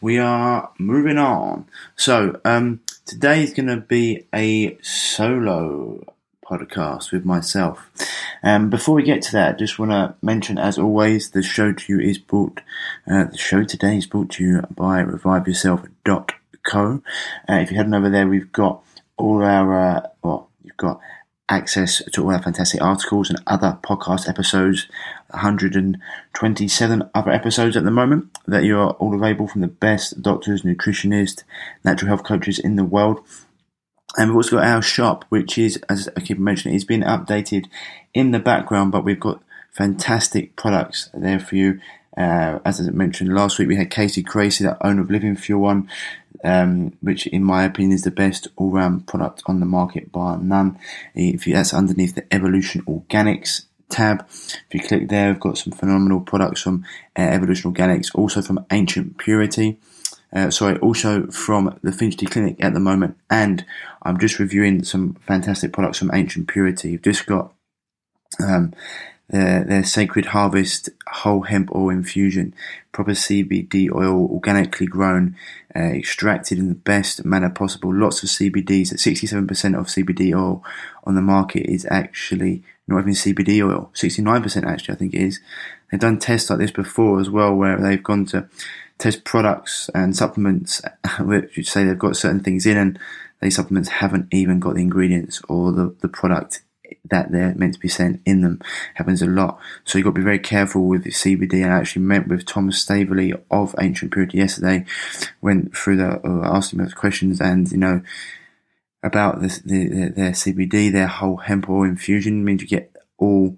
We are moving on. So, um, today is going to be a solo podcast with myself. Um, before we get to that, I just want to mention, as always, the show to you is brought, uh, the show today is brought to you by reviveyourself.co. Uh, if you head over there, we've got all our, uh, well, you've got access to all our fantastic articles and other podcast episodes 127 other episodes at the moment that you are all available from the best doctors, nutritionists, natural health coaches in the world. And we've also got our shop, which is, as I keep mentioning, it's been updated in the background, but we've got fantastic products there for you. Uh, as I mentioned last week, we had KC Craichy, the owner of Living Fuel One, um, which in my opinion is the best all-round product on the market bar none. If you, that's underneath the Evolution Organics tab. If you click there, we've got some phenomenal products from uh, Evolution Organics, also from Ancient Purity. Uh, sorry, also from the Finchley Clinic at the moment, and I'm just reviewing some fantastic products from Ancient Purity. You've just got um, their, their Sacred Harvest Whole Hemp Oil Infusion, proper CBD oil, organically grown, uh, extracted in the best manner possible. Lots of CBDs. 67% of CBD oil on the market is actually not even CBD oil. 69% actually, I think it is. They've done tests like this before as well, where they've gone to test products and supplements, which say they've got certain things in, and these supplements haven't even got the ingredients or the, the product that they're meant to be sent in them. Happens a lot. So you've got to be very careful with CBD. I actually met with Thomas Staveley of Ancient Purity yesterday, went through the, uh, asked him those questions, and you know, about this, the, the, their CBD, their whole hemp oil infusion means you get all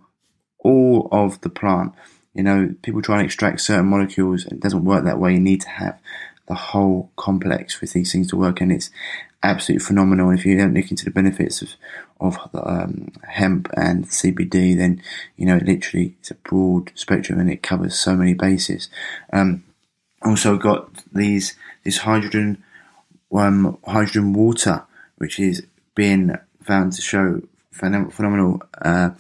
all of the plant. You know, people try and extract certain molecules, it doesn't work that way. You need to have the whole complex for these things to work, and it's absolutely phenomenal. And if you don't look into the benefits of of um, hemp and CBD, then you know it literally it's a broad spectrum and it covers so many bases. Um, also got these this hydrogen um, hydrogen water which is being found to show phenomenal, uh,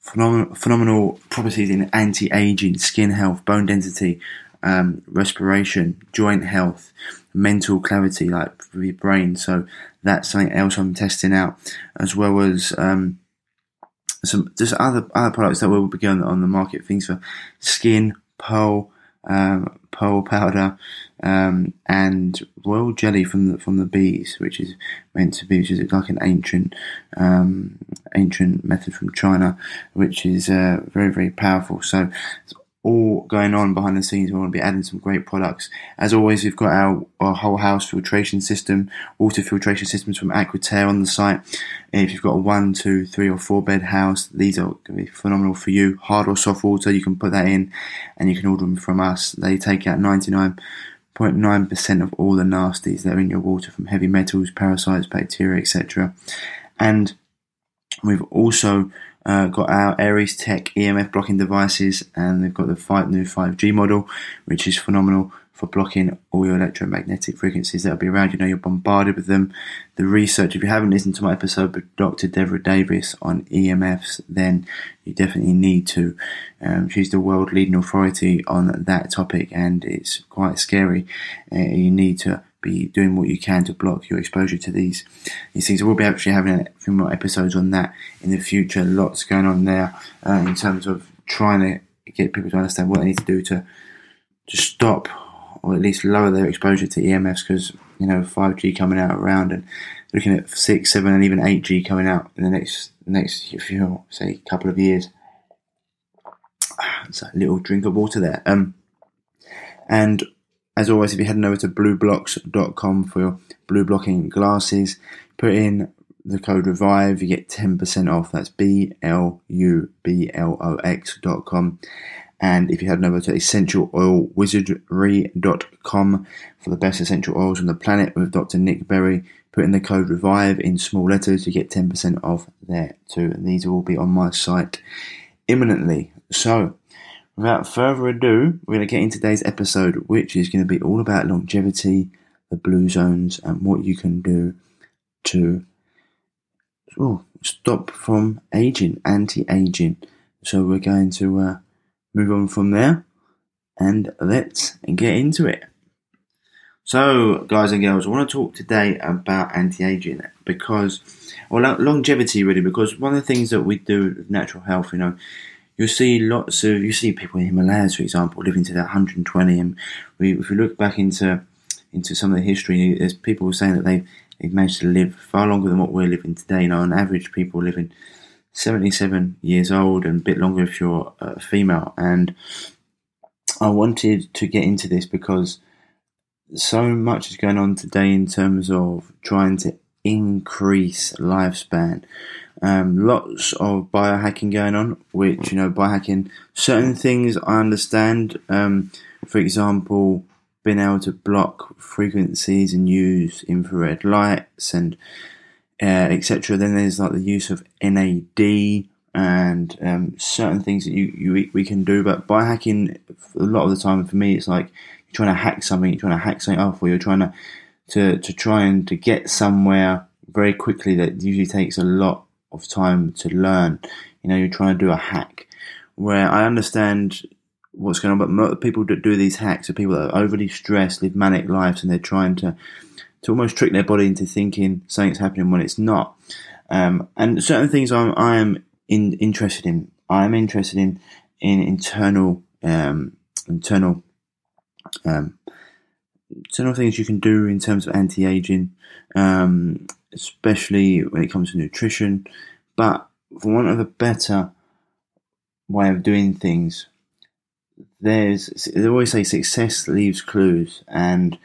phenomenal, phenomenal properties in anti-aging, skin health, bone density, um, respiration, joint health, mental clarity, like for your brain. So that's something else I'm testing out, as well as um, some just other other products that will be going on the market. Things for skin, pearl, um, pearl powder, um, and royal jelly from the from the bees, which is meant to be, which is like an ancient um, ancient method from China, which is uh, very very powerful. So all going on behind the scenes. We want to be adding some great products. As always, we've got our, our whole house filtration system, water filtration systems from Aquitaire on the site. If you've got a one, two, three, or four bed house, these are going to be phenomenal for you. Hard or soft water, you can put that in, and you can order them from us. They take out 99.9% of all the nasties that are in your water, from heavy metals, parasites, bacteria, etc. And we've also uh, got our Aires Tech EMF blocking devices, and they've got the five, new 5G model, which is phenomenal for blocking all your electromagnetic frequencies that'll be around. You know, you're bombarded with them. The research, if you haven't listened to my episode with Dr. Devra Davis on EMFs, then you definitely need to. Um, she's the world leading authority on that topic, and it's quite scary. Uh, you need to be doing what you can to block your exposure to these these things. We'll be actually having a few more episodes on that in the future. Lots going on there uh, in terms of trying to get people to understand what they need to do to to stop or at least lower their exposure to EMFs because you know 5G coming out around and looking at six, seven, and even 8G coming out in the next next few say couple of years. It's a little drink of water there. Um, And as always, if you're heading over to blublox.com for your blue blocking glasses, put in the code revive, you get 10% off. That's B L U B L O X.com. And if you head over to essentialoilwizardry.com for the best essential oils on the planet with Dr. Nick Berry, put in the code revive in small letters, you get 10% off there too. And these will all be on my site imminently. So, without further ado, we're going to get into today's episode, which is going to be all about longevity, the blue zones, and what you can do to oh, stop from aging, anti aging. So, we're going to uh, move on from there and let's get into it. So, guys and girls, I want to talk today about anti aging because, well, longevity really, because one of the things that we do with natural health, you know, you'll see lots of, you see people in Himalayas, for example, living to that 120. And we, if we look back into into some of the history, there's people saying that they've, they've managed to live far longer than what we're living today. You on average, people living 77 years old and a bit longer if you're a female. And I wanted to get into this because so much is going on today in terms of trying to increase lifespan. Um, lots of biohacking going on, which, you know, biohacking, certain things I understand. Um, for example, being able to block frequencies and use infrared lights and uh, etc. Then there's like the use of NAD and um, certain things that you, you we can do. But biohacking, a lot of the time for me, it's like you're trying to hack something, you're trying to hack something off, or you're trying to to to try and to get somewhere very quickly that usually takes a lot of time to learn. You know, you're trying to do a hack. Where I understand what's going on, but people that do these hacks are people that are overly stressed, live manic lives, and they're trying to to almost trick their body into thinking something's happening when it's not. Um, and certain things I'm I am in, interested in. I am interested in in internal um, internal um, internal things you can do in terms of anti aging, um, especially when it comes to nutrition. But for want of a better way of doing things, there's they always say success leaves clues, and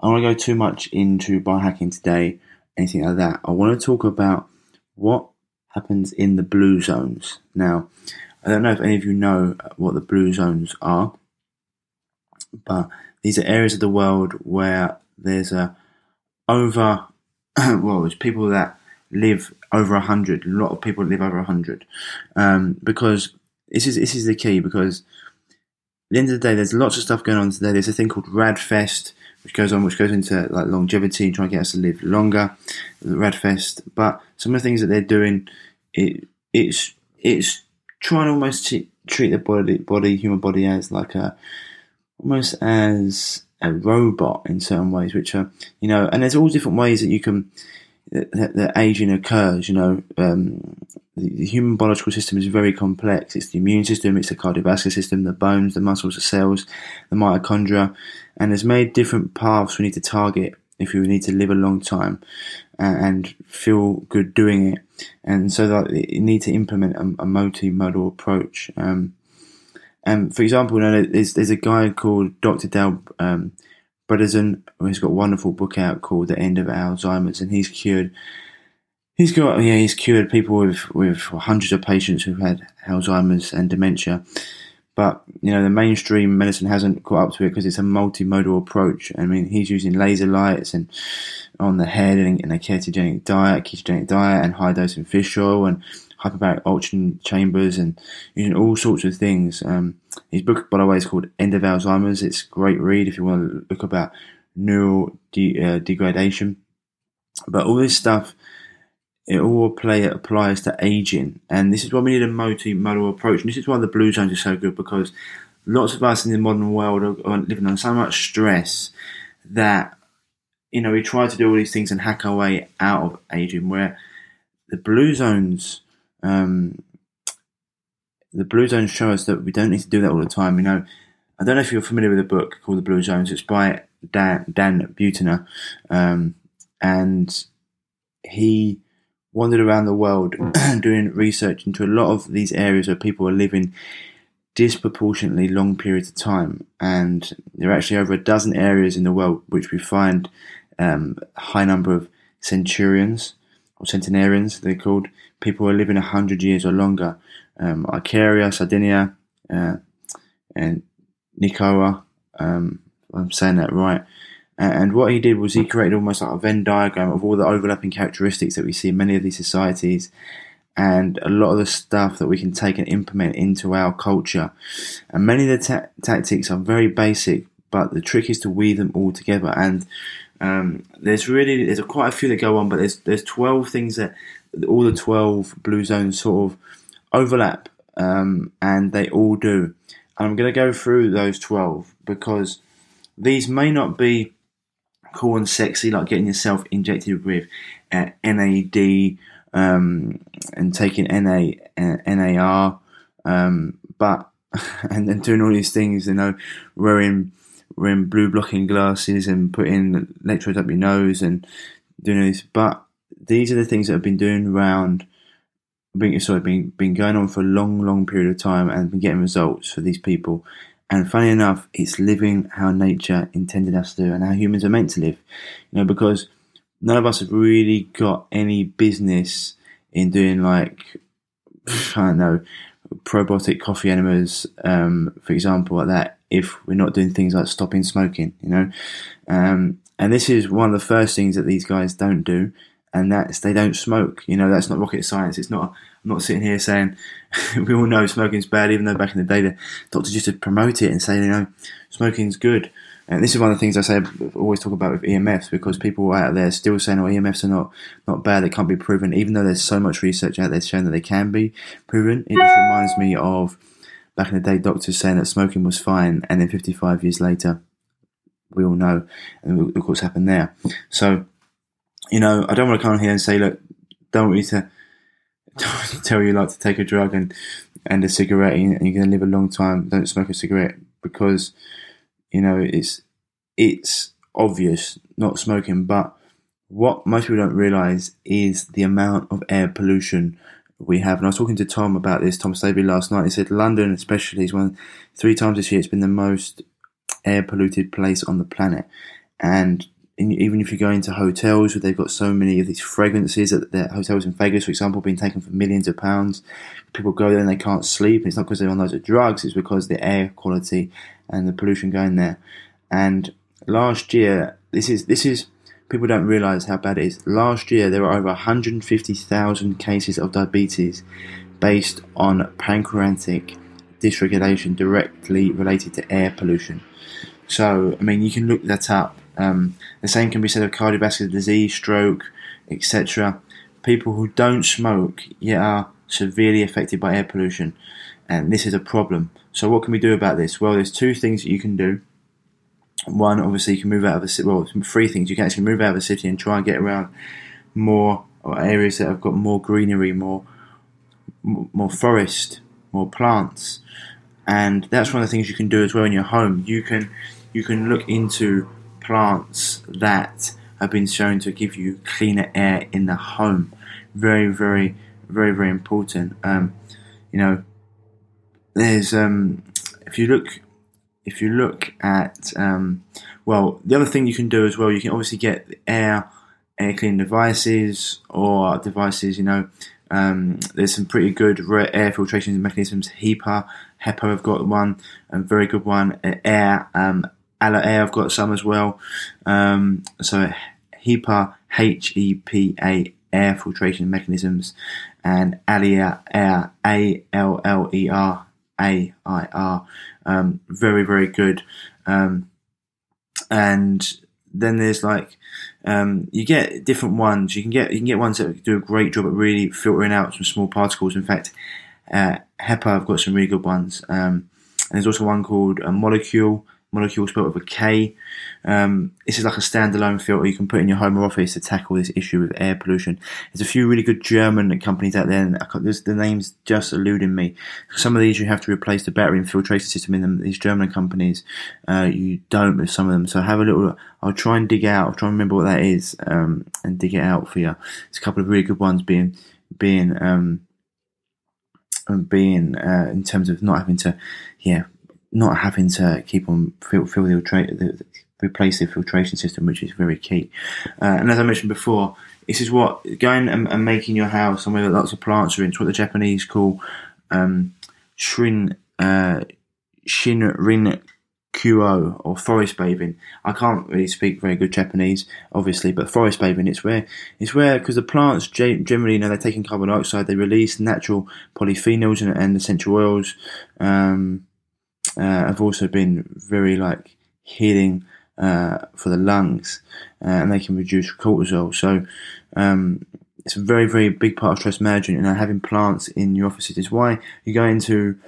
I don't want to go too much into biohacking today, anything like that. I want to talk about what happens in the blue zones. Now, I don't know if any of you know what the blue zones are, but these are areas of the world where there's a over well, there's people that live over hundred. A lot of people live over hundred um, because this is this is the key because at the end of the day, there's lots of stuff going on today. There's a thing called RAADfest, which goes on, which goes into like longevity, and trying to get us to live longer. RAADfest, but some of the things that they're doing, it it's it's trying to almost treat the body, body, human body as like a almost as a robot in certain ways, which are you know, and there's all different ways that you can that, that aging occurs. You know, um, the, the, human biological system is very complex. It's the immune system, it's the cardiovascular system, the bones, the muscles, the cells, the mitochondria, and there's many different paths we need to target if we need to live a long time and, feel good doing it. And so that you need to implement a, a multimodal approach. Um, and for example, you know, there's, there's a guy called Dr. Dale um, Bredesen who's got a wonderful book out called The End of Alzheimer's, and he's cured. He's got yeah, he's cured people with with hundreds of patients who've had Alzheimer's and dementia. But you know the mainstream medicine hasn't caught up to it because it's a multimodal approach. I mean, he's using laser lights and on the head and, and a ketogenic diet, ketogenic diet, and high dose in fish oil and hyperbaric oxygen chambers and using all sorts of things. Um, his book, by the way, is called End of Alzheimer's. It's a great read if you want to look about neural de- uh, degradation. But all this stuff, it all play applies to aging, and this is why we need a multi-modal approach. And this is why the blue zones are so good because lots of us in the modern world are, are living on so much stress that you know we try to do all these things and hack our way out of aging. Where the blue zones um, the Blue Zones show us that we don't need to do that all the time. You know, I don't know if you're familiar with a book called The Blue Zones. It's by Dan, Dan Buettner, um, and he wandered around the world doing research into a lot of these areas where people are living disproportionately long periods of time. And there are actually over a dozen areas in the world which we find um, a high number of centurions or centenarians, they're called, people who are living 100 years or longer. Um, Ikaria, Sardinia, uh, and Nicoya, um, I'm saying that right. And what he did was he created almost like a Venn diagram of all the overlapping characteristics that we see in many of these societies and a lot of the stuff that we can take and implement into our culture. And many of the ta- tactics are very basic, but the trick is to weave them all together. And um, there's really there's quite a few that go on, but there's there's 12 things that all the 12 blue zones sort of overlap, um, and they all do. And I'm going to go through those 12 because these may not be cool and sexy, like getting yourself injected with uh, NAD um, and taking NA, uh, NAR, um, but and then doing all these things, you know, wearing wearing blue blocking glasses and putting electrodes up your nose and doing this. But these are the things that I've been doing around, being sorry, been been going on for a long, long period of time and been getting results for these people. And funny enough, it's living how nature intended us to do and how humans are meant to live. You know, because none of us have really got any business in doing like I don't know probiotic coffee enemas, um, for example, like that. If we're not doing things like stopping smoking, you know, um, and this is one of the first things that these guys don't do, and that's they don't smoke. You know, that's not rocket science. It's not. I'm not sitting here saying we all know smoking's bad, even though back in the day the doctors used to promote it and say, you know, smoking's good. And this is one of the things I say I always talk about with EMFs because people out there still saying, "Oh, EMFs are not not bad; they can't be proven." Even though there's so much research out there showing that they can be proven, it just reminds me of back in the day, doctors saying that smoking was fine, and then 55 years later, we all know, and of course, happened there. So, you know, I don't want to come here and say, "Look, don't want me to." tell you like to take a drug and and a cigarette and you're going to live a long time. Don't smoke a cigarette because you know, it's it's obvious not smoking, but what most people don't realize is the amount of air pollution we have. And I was talking to Tom about this, Tom Staveley last night. He said London, especially, is one three times this year. It's been the most air polluted place on the planet, and in, even if you go into hotels where they've got so many of these fragrances that the hotels in Vegas, for example, being taken for millions of pounds. People go there and they can't sleep. And it's not because they're on loads of drugs; it's because the air quality and the pollution going there. And last year, this is this is people don't realise how bad it is. Last year, there were over 150,000 cases of diabetes based on pancreatic dysregulation directly related to air pollution. So, I mean, you can look that up um, the same can be said of cardiovascular disease, stroke, etc. People who don't smoke yet are severely affected by air pollution, and this is a problem. So, what can we do about this? Well, there's two things that you can do. One, obviously, you can move out of a city. Well, three things. You can actually move out of a city and try and get around more areas that have got more greenery, more more forest, more plants, and that's one of the things you can do as well in your home. You can you can look into plants that have been shown to give you cleaner air in the home. Very, very, very, very important. Um, you know, there's um, if you look if you look at um, well, the other thing you can do as well, you can obviously get air air cleaning devices or devices. You know, um, there's some pretty good air filtration mechanisms. HEPA, HEPA I've got one, a very good one. Air um, Air, I've got some as well. Um, so HEPA, H E P A, air filtration mechanisms, and Alia Air, A L L E R A I R. Um, very, very good. Um, and then there's like um, you get different ones. You can get you can get ones that do a great job at really filtering out some small particles. In fact, uh, HEPA have got some really good ones. Um, and there's also one called a Molekule, molecule spelled with a K. Um, this is like a standalone filter you can put in your home or office to tackle this issue with air pollution. There's a few really good German companies out there, and the name's just eluding me. Some of these you have to replace the battery and filtration system in them. These German companies, uh, you don't with some of them. So have a little. I'll try and dig out. I'll try and remember what that is um, and dig it out for you. There's a couple of really good ones being being um, being uh, in terms of not having to, yeah, not having to keep on fill, fill the, the, replace the filtration system, which is very key. Uh, and as I mentioned before, this is what going and, and making your house somewhere that lots of plants are in. It's what the Japanese call um, shrin uh, shinrin yoku or forest bathing. I can't really speak very good Japanese, obviously, but forest bathing it's where it's where because the plants generally, you know, they're taking carbon dioxide, they release natural polyphenols and, and essential oils. Um, uh, have also been very like healing uh, for the lungs, uh, and they can reduce cortisol. So um, it's a very very big part of stress management. And having plants in your offices is why you go into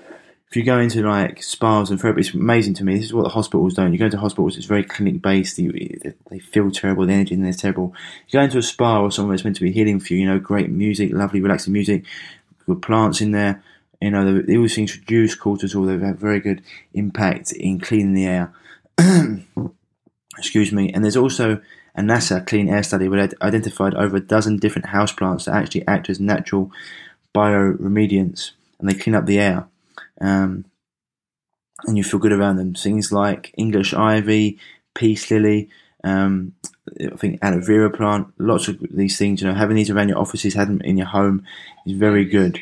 if you go into like spas and therapy, it's amazing to me. This is what the hospitals don't. You go into hospitals, it's very clinic based. They feel terrible. The energy in there is terrible. You go into a spa or somewhere that's meant to be healing for you. You know, great music, lovely, relaxing music, good plants in there. You know, they, they to reduce cortisol. They've had very good impact in cleaning the air. Excuse me. And there's also a NASA clean air study where they identified over a dozen different houseplants that actually act as natural bioremediants and they clean up the air. Um, and you feel good around them. Things like English ivy, peace lily, um, I think aloe vera plant, lots of these things. You know, having these around your offices, having them in your home, is very good.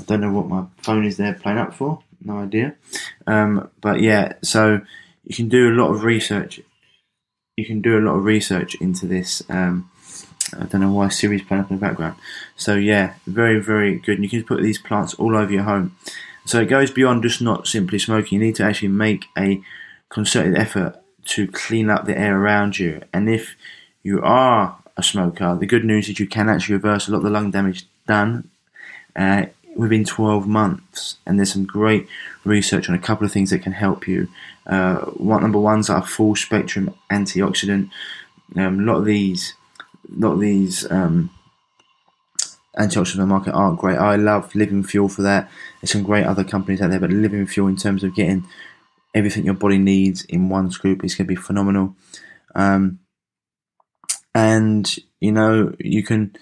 I don't know what my phone is there playing up for. No idea. Um, but yeah, so you can do a lot of research you can do a lot of research into this. Um, I don't know why Siri's playing up in the background. So yeah, very very good. And you can put these plants all over your home. So it goes beyond just not simply smoking. You need to actually make a concerted effort to clean up the air around you. And if you are a smoker, the good news is you can actually reverse a lot of the lung damage done uh, within 12 months. And there's some great research on a couple of things that can help you. Uh, one number ones are full spectrum antioxidant. Um, a lot of these, a lot of these um, antioxidants on the market aren't great. I love Living Fuel for that. There's some great other companies out there, but Living Fuel in terms of getting everything your body needs in one scoop is going to be phenomenal. Um, and you know you can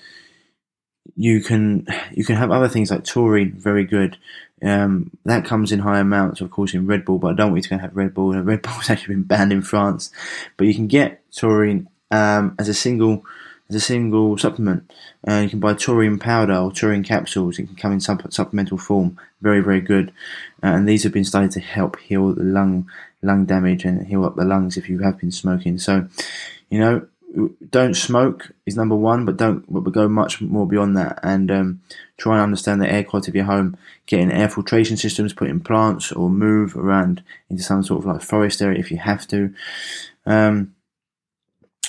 you can you can have other things like taurine, very good. Um, that comes in high amounts, of course, in Red Bull, but I don't want you to have Red Bull. Red Bull has actually been banned in France, but you can get taurine um, as a single as a single supplement. Uh, you can buy taurine powder or taurine capsules. It can come in supp- supplemental form. Very very good, uh, and these have been studied to help heal the lung lung damage and heal up the lungs if you have been smoking. So, you know, don't smoke is number one, but don't but go much more beyond that and um, try and understand the air quality of your home. Getting air filtration systems, put in plants, or move around into some sort of like forest area if you have to. Um,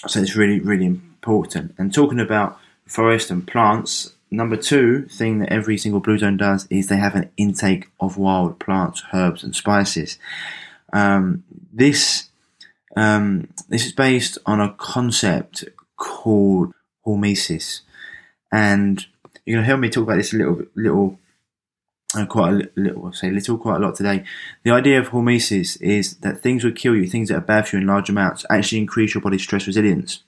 so it's really really important. And talking about forest and plants, number two thing that every single blue zone does is they have an intake of wild plants, herbs, and spices. Um, this um, this is based on a concept called hormesis, and you're going to hear me talk about this a little, little, uh, quite a little, I'll say little, quite a lot today. The idea of hormesis is that things would kill you, things that are bad for you in large amounts, actually increase your body's stress resilience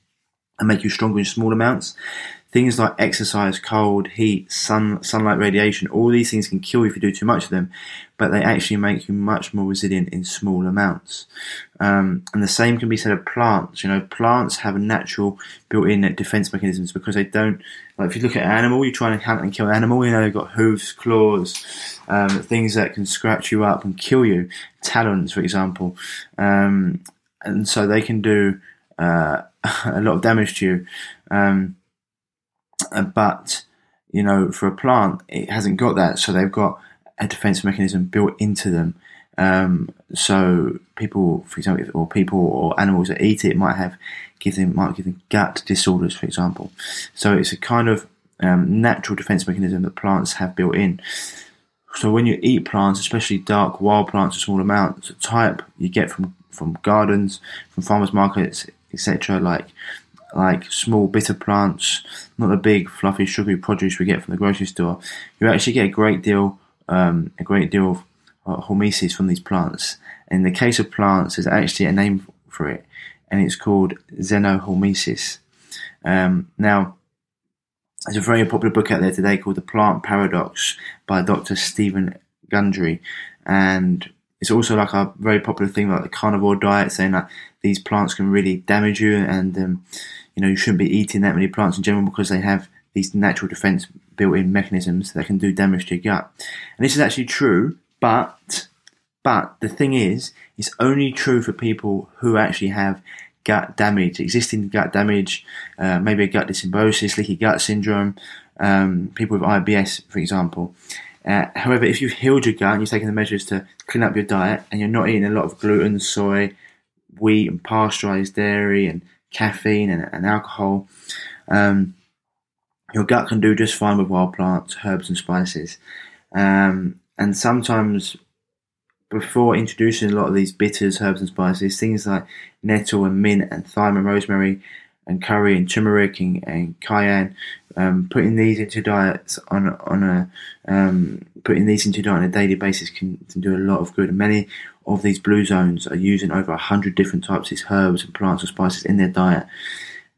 and make you stronger in small amounts. Things like exercise, cold, heat, sun, sunlight radiation, all these things can kill you if you do too much of them, but they actually make you much more resilient in small amounts. Um, and the same can be said of plants. You know, plants have a natural built-in defense mechanisms because they don't. Like if you look at an animal, you try and hunt and kill an animal. You know, they've got hooves, claws, um, things that can scratch you up and kill you. Talons, for example, um, and so they can do uh, a lot of damage to you. Um, but you know, for a plant, it hasn't got that, so they've got a defense mechanism built into them. Um, so people, for example, or people or animals that eat it might have give them might give them gut disorders, for example. So it's a kind of um, natural defense mechanism that plants have built in. So when you eat plants, especially dark wild plants, in small amounts, the type you get from from gardens, from farmers markets, etc., like like small bitter plants, not the big fluffy sugary produce we get from the grocery store. You actually get a great deal, um, a great deal of uh, hormesis from these plants. In the case of plants, there's actually a name for it, and it's called xenohormesis. Um, now, there's a very popular book out there today called The Plant Paradox by Dr. Steven Gundry. And it's also like a very popular thing like the carnivore diet, saying that these plants can really damage you and, um, you know, you shouldn't be eating that many plants in general because they have these natural defense built in mechanisms that can do damage to your gut. And this is actually true, but, but the thing is, it's only true for people who actually have gut damage, existing gut damage, uh, maybe a gut dysbiosis, leaky gut syndrome, um, people with IBS, for example. Uh, however, if you've healed your gut and you've taken the measures to clean up your diet and you're not eating a lot of gluten, soy, wheat, and pasteurized dairy and caffeine and, and alcohol, um, your gut can do just fine with wild plants, herbs, and spices. Um, and sometimes before introducing a lot of these bitters, herbs, and spices, things like nettle and mint and thyme and rosemary and curry and turmeric and, and cayenne, um, putting these into diets on on a um, putting these into diet on a daily basis can, can, do a lot of good. And many of these blue zones are using over a hundred different types of herbs and plants or spices in their diet,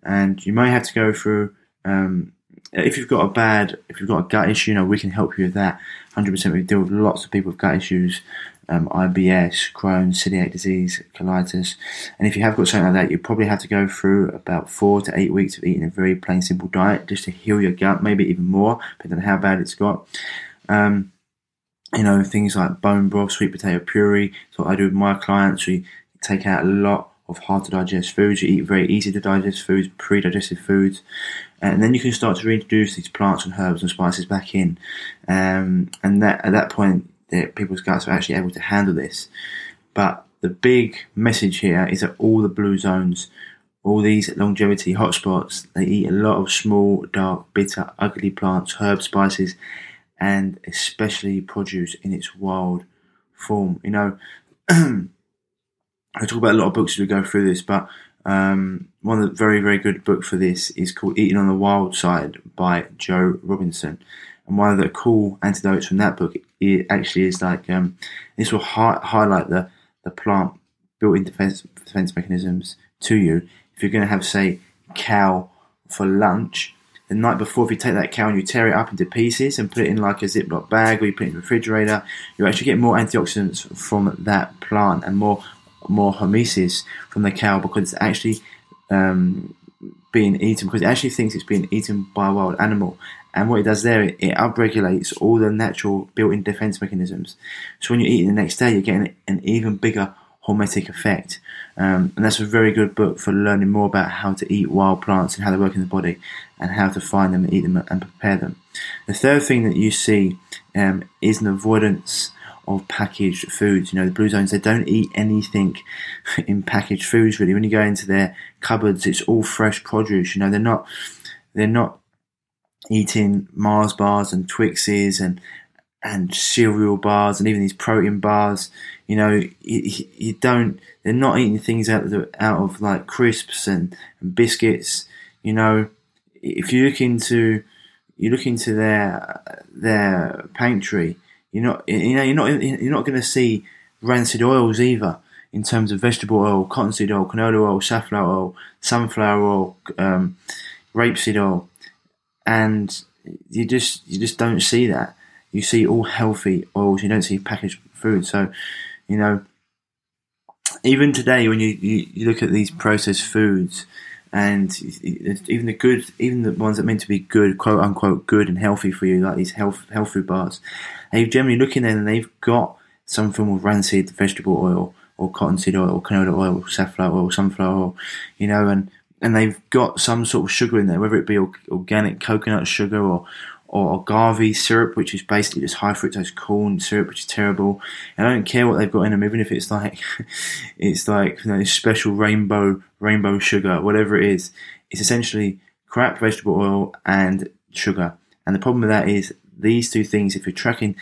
and you may have to go through. Um, if you've got a bad, if you've got a gut issue, you know we can help you with that. Hundred percent. We deal with lots of people with gut issues um, IBS, Crohn's, celiac disease, colitis. And if you have got something like that, you probably have to go through about four to eight weeks of eating a very plain, simple diet just to heal your gut, maybe even more, depending on how bad it's got. Um, you know, things like bone broth, sweet potato puree. So I do with my clients. We take out a lot of hard to digest foods. You eat very easy to digest foods, pre-digested foods, and then you can start to reintroduce these plants and herbs and spices back in. Um, and that at that point, that people's guts are actually able to handle this. But the big message here is that all the blue zones, all these longevity hotspots, they eat a lot of small, dark, bitter, ugly plants, herbs, spices, and especially produce in its wild form. You know, I talk about a lot of books as we go through this, but um, one of the very, very good book for this is called Eating on the Wild Side by Jo Robinson. And one of the cool antidotes from that book it actually is like um, this will hi- highlight the, the plant built-in defense, defense mechanisms to you. If you're going to have, say, cow for lunch, the night before, if you take that cow and you tear it up into pieces and put it in like a Ziploc bag or you put it in the refrigerator, you actually get more antioxidants from that plant and more more hormesis from the cow because it's actually um, being eaten because it actually thinks it's being eaten by a wild animal and what it does there, it, it upregulates all the natural built-in defense mechanisms. So when you eat it the next day, you're getting an even bigger hormetic effect. Um, and that's a very good book for learning more about how to eat wild plants and how they work in the body and how to find them eat them and prepare them. The third thing that you see um, is an avoidance of packaged foods. You know, the blue zones, they don't eat anything in packaged foods really. When you go into their cupboards, it's all fresh produce. You know, they're not, they're not eating Mars bars and Twixes and and cereal bars and even these protein bars. You know, you, you don't. They're not eating things out of the, out of like crisps and, and biscuits. You know, if you look into you look into their their pantry, you're not you know you're not you're not going to see rancid oils either in terms of vegetable oil, cottonseed oil, canola oil, safflower oil, sunflower oil, um, rapeseed oil and you just you just don't see that. You see all healthy oils. You don't see packaged food. So, you know, even today when you, you, you look at these processed foods, and even the good, even the ones that are meant to be good, quote unquote, good and healthy for you, like these health health food bars, they generally look in there and they've got some form of rancid vegetable oil or cottonseed oil or canola oil, safflower oil, sunflower oil, you know, and and they've got some sort of sugar in there, whether it be organic coconut sugar or or agave syrup, which is basically just high fructose corn syrup, which is terrible. And I don't care what they've got in them, even if it's like it's like you know, special rainbow rainbow sugar, whatever it is. It's essentially crap vegetable oil and sugar. And the problem with that is these two things. If you're tracking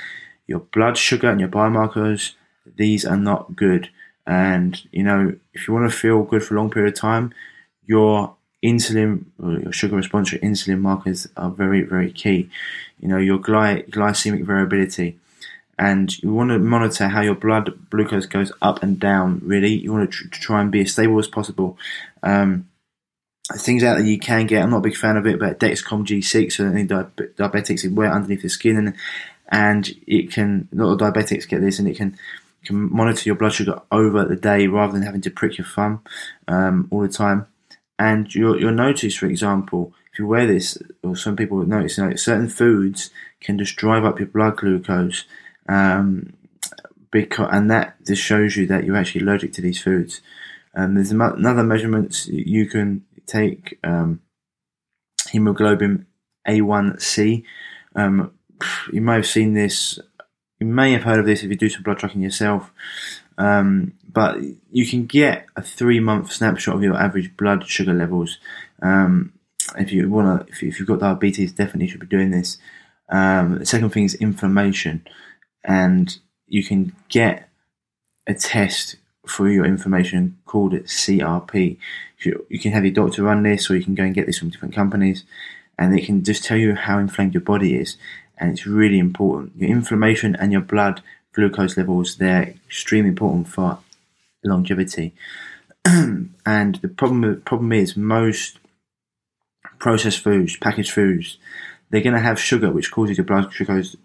your blood sugar and your biomarkers, these are not good. And you know, if you want to feel good for a long period of time, your insulin, your sugar response, your insulin markers are very, very key. You know, your gly- glycemic variability. And you want to monitor how your blood glucose goes up and down, really. You want to, tr- try and be as stable as possible. Um, things out that you can get. I'm not a big fan of it, but Dexcom G6, so any diabetics it wear underneath the skin, and and it can a lot of diabetics get this, and it can can monitor your blood sugar over the day rather than having to prick your thumb um, all the time. And you'll, you'll notice, for example, if you wear this, or some people would notice, you know, certain foods can just drive up your blood glucose, um, because and that just shows you that you're actually allergic to these foods. And there's another measurements you can take um, hemoglobin A1C. Um, you may have seen this. You may have heard of this if you do some blood tracking yourself. Um, but you can get a three month snapshot of your average blood sugar levels. Um, if you want to, if, you, have got diabetes, definitely should be doing this. Um, the second thing is inflammation, and you can get a test for your information called it CRP. You, you can have your doctor run this, or you can go and get this from different companies, and it can just tell you how inflamed your body is. And it's really important. Your inflammation and your blood glucose levels, they're extremely important for longevity. and the problem problem is most processed foods, packaged foods, they're going to have sugar, which causes your blood glucose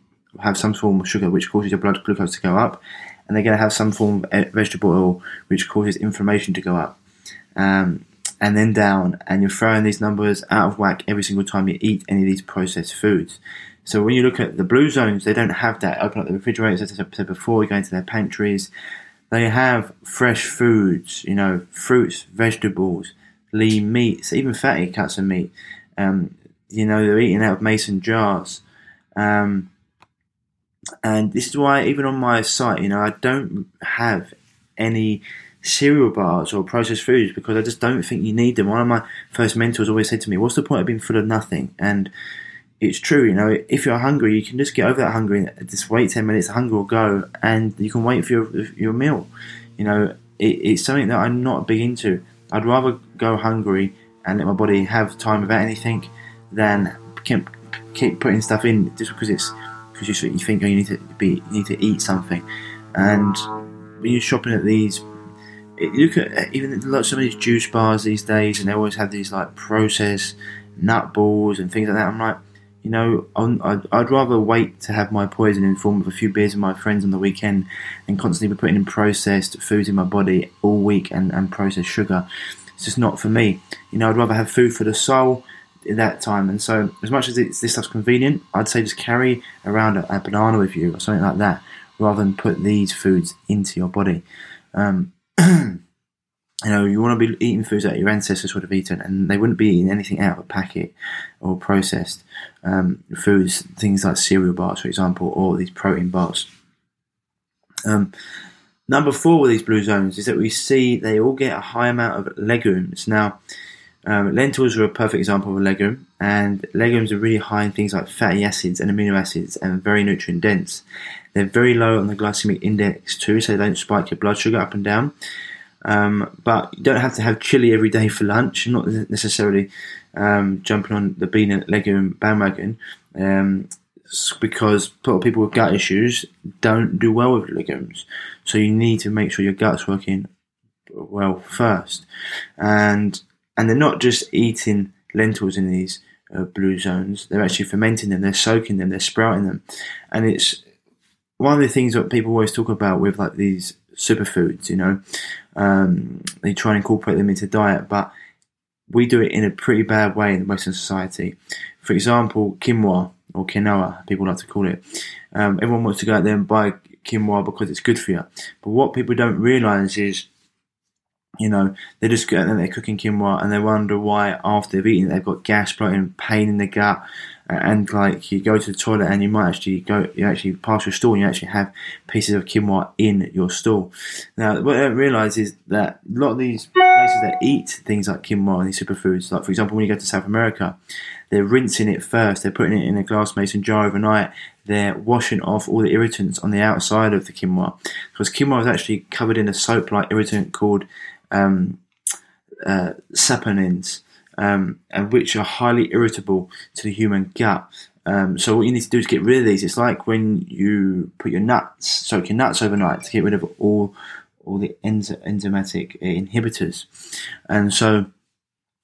have some form of sugar, which causes your blood glucose to go up, and they're going to have some form of vegetable oil, which causes inflammation to go up, um, and then down. And you're throwing these numbers out of whack every single time you eat any of these processed foods. So when you look at the blue zones, they don't have that. Open up the refrigerators, as I said before, you go into their pantries. They have fresh foods, you know, fruits, vegetables, lean meats, even fatty cuts of meat. Um, you know, they're eating out of mason jars. Um, and this is why, even on my site, you know, I don't have any cereal bars or processed foods because I just don't think you need them. One of my first mentors always said to me, What's the point of being full of nothing? And it's true, you know, if you're hungry, you can just get over that hunger and just wait 10 minutes, hunger will go, and you can wait for your, your meal. You know, it, it's something that I'm not big into. I'd rather go hungry and let my body have time without anything than keep, keep putting stuff in just because it's because you, you think oh, you need to be you need to eat something. And when you're shopping at these, look at even lots of these juice bars these days, and they always have these like processed nut balls and things like that. I'm like, you know, I'd, I'd, rather wait to have my poison in form of a few beers with my friends on the weekend and constantly be putting in processed foods in my body all week and, and processed sugar. It's just not for me. You know, I'd rather have food for the soul at that time. And so, as much as this stuff's convenient, I'd say just carry around a, a, banana with you or something like that rather than put these foods into your body. Um, you know, you want to be eating foods that your ancestors would have eaten, and they wouldn't be eating anything out of a packet or processed um, foods, things like cereal bars, for example, or these protein bars. Um, number four with these blue zones is that we see they all get a high amount of legumes. Now, um, lentils are a perfect example of a legume, and legumes are really high in things like fatty acids and amino acids and very nutrient dense. They're very low on the glycemic index too, so they don't spike your blood sugar up and down. Um, but you don't have to have chili every day for lunch. Not necessarily um, jumping on the bean and legume bandwagon, um, because people with gut issues don't do well with legumes. So you need to make sure your gut's working well first, and and they're not just eating lentils in these uh, blue zones. They're actually fermenting them. They're soaking them. They're sprouting them, and it's one of the things that people always talk about with like these superfoods. You know, um, they try and incorporate them into diet, but we do it in a pretty bad way in Western society. For example, quinoa or quinoa, people like to call it. Um, everyone wants to go out there and buy quinoa because it's good for you. But what people don't realize is, you know, they just go out there, they're cooking quinoa and they wonder why after they've eaten it, they've got gas, bloating, pain in the gut, and like you go to the toilet and you might actually go, you actually pass your stool and you actually have pieces of quinoa in your stool. Now, what I don't realize is that a lot of these places that eat things like quinoa and these superfoods, like for example, when you go to South America, they're rinsing it first, they're putting it in a glass mason jar overnight, they're washing off all the irritants on the outside of the quinoa. Because quinoa is actually covered in a soap like irritant called um, uh, saponins um, and which are highly irritable to the human gut. Um, so what you need to do is get rid of these. It's like when you put your nuts, soak your nuts overnight to get rid of all all the enzymatic inhibitors. And so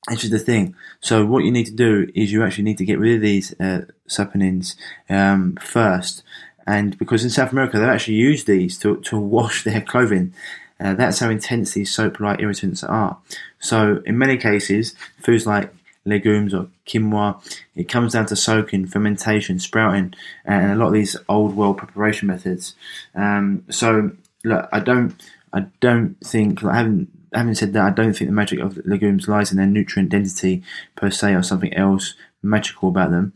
This is the thing. So what you need to do is you actually need to get rid of these uh, saponins um, first, and because in South America they actually use these to to wash their clothing. Uh, that's how intense these soap-like irritants are. So in many cases, foods like legumes or quinoa, it comes down to soaking, fermentation, sprouting, and a lot of these old world preparation methods. Um, so look, I don't, I don't think, like, having said that, I don't think the magic of legumes lies in their nutrient density per se or something else magical about them.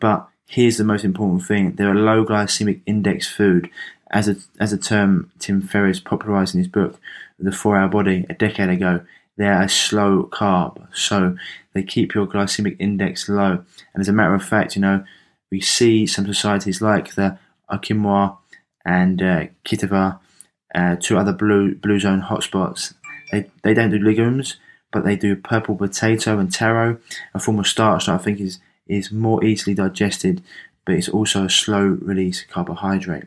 But here's the most important thing: they're a low glycemic index food, as a as a term Tim Ferriss popularized in his book The Four Hour Body a decade ago. They're a slow carb, so they keep your glycemic index low. And as a matter of fact, you know, we see some societies like the Okinawa and uh, Kitava, uh, two other blue blue zone hotspots they, they don't do legumes, but they do purple potato and taro, a form of starch that I think is, is more easily digested, but it's also a slow release carbohydrate.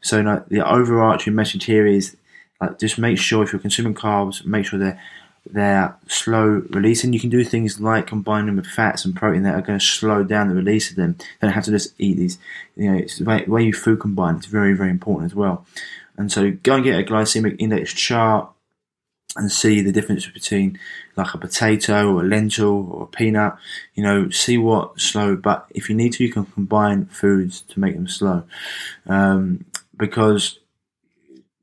So know, the overarching message here is like just make sure if you're consuming carbs, make sure they're they're slow releasing. You can do things like combine them with fats and protein that are going to slow down the release of them. You don't have to just eat these. You know, it's the way, the way you food combine. It's very very important as well. And so go and get a glycemic index chart and see the difference between like a potato or a lentil or a peanut. You know, see what slow. But if you need to, you can combine foods to make them slow, um, because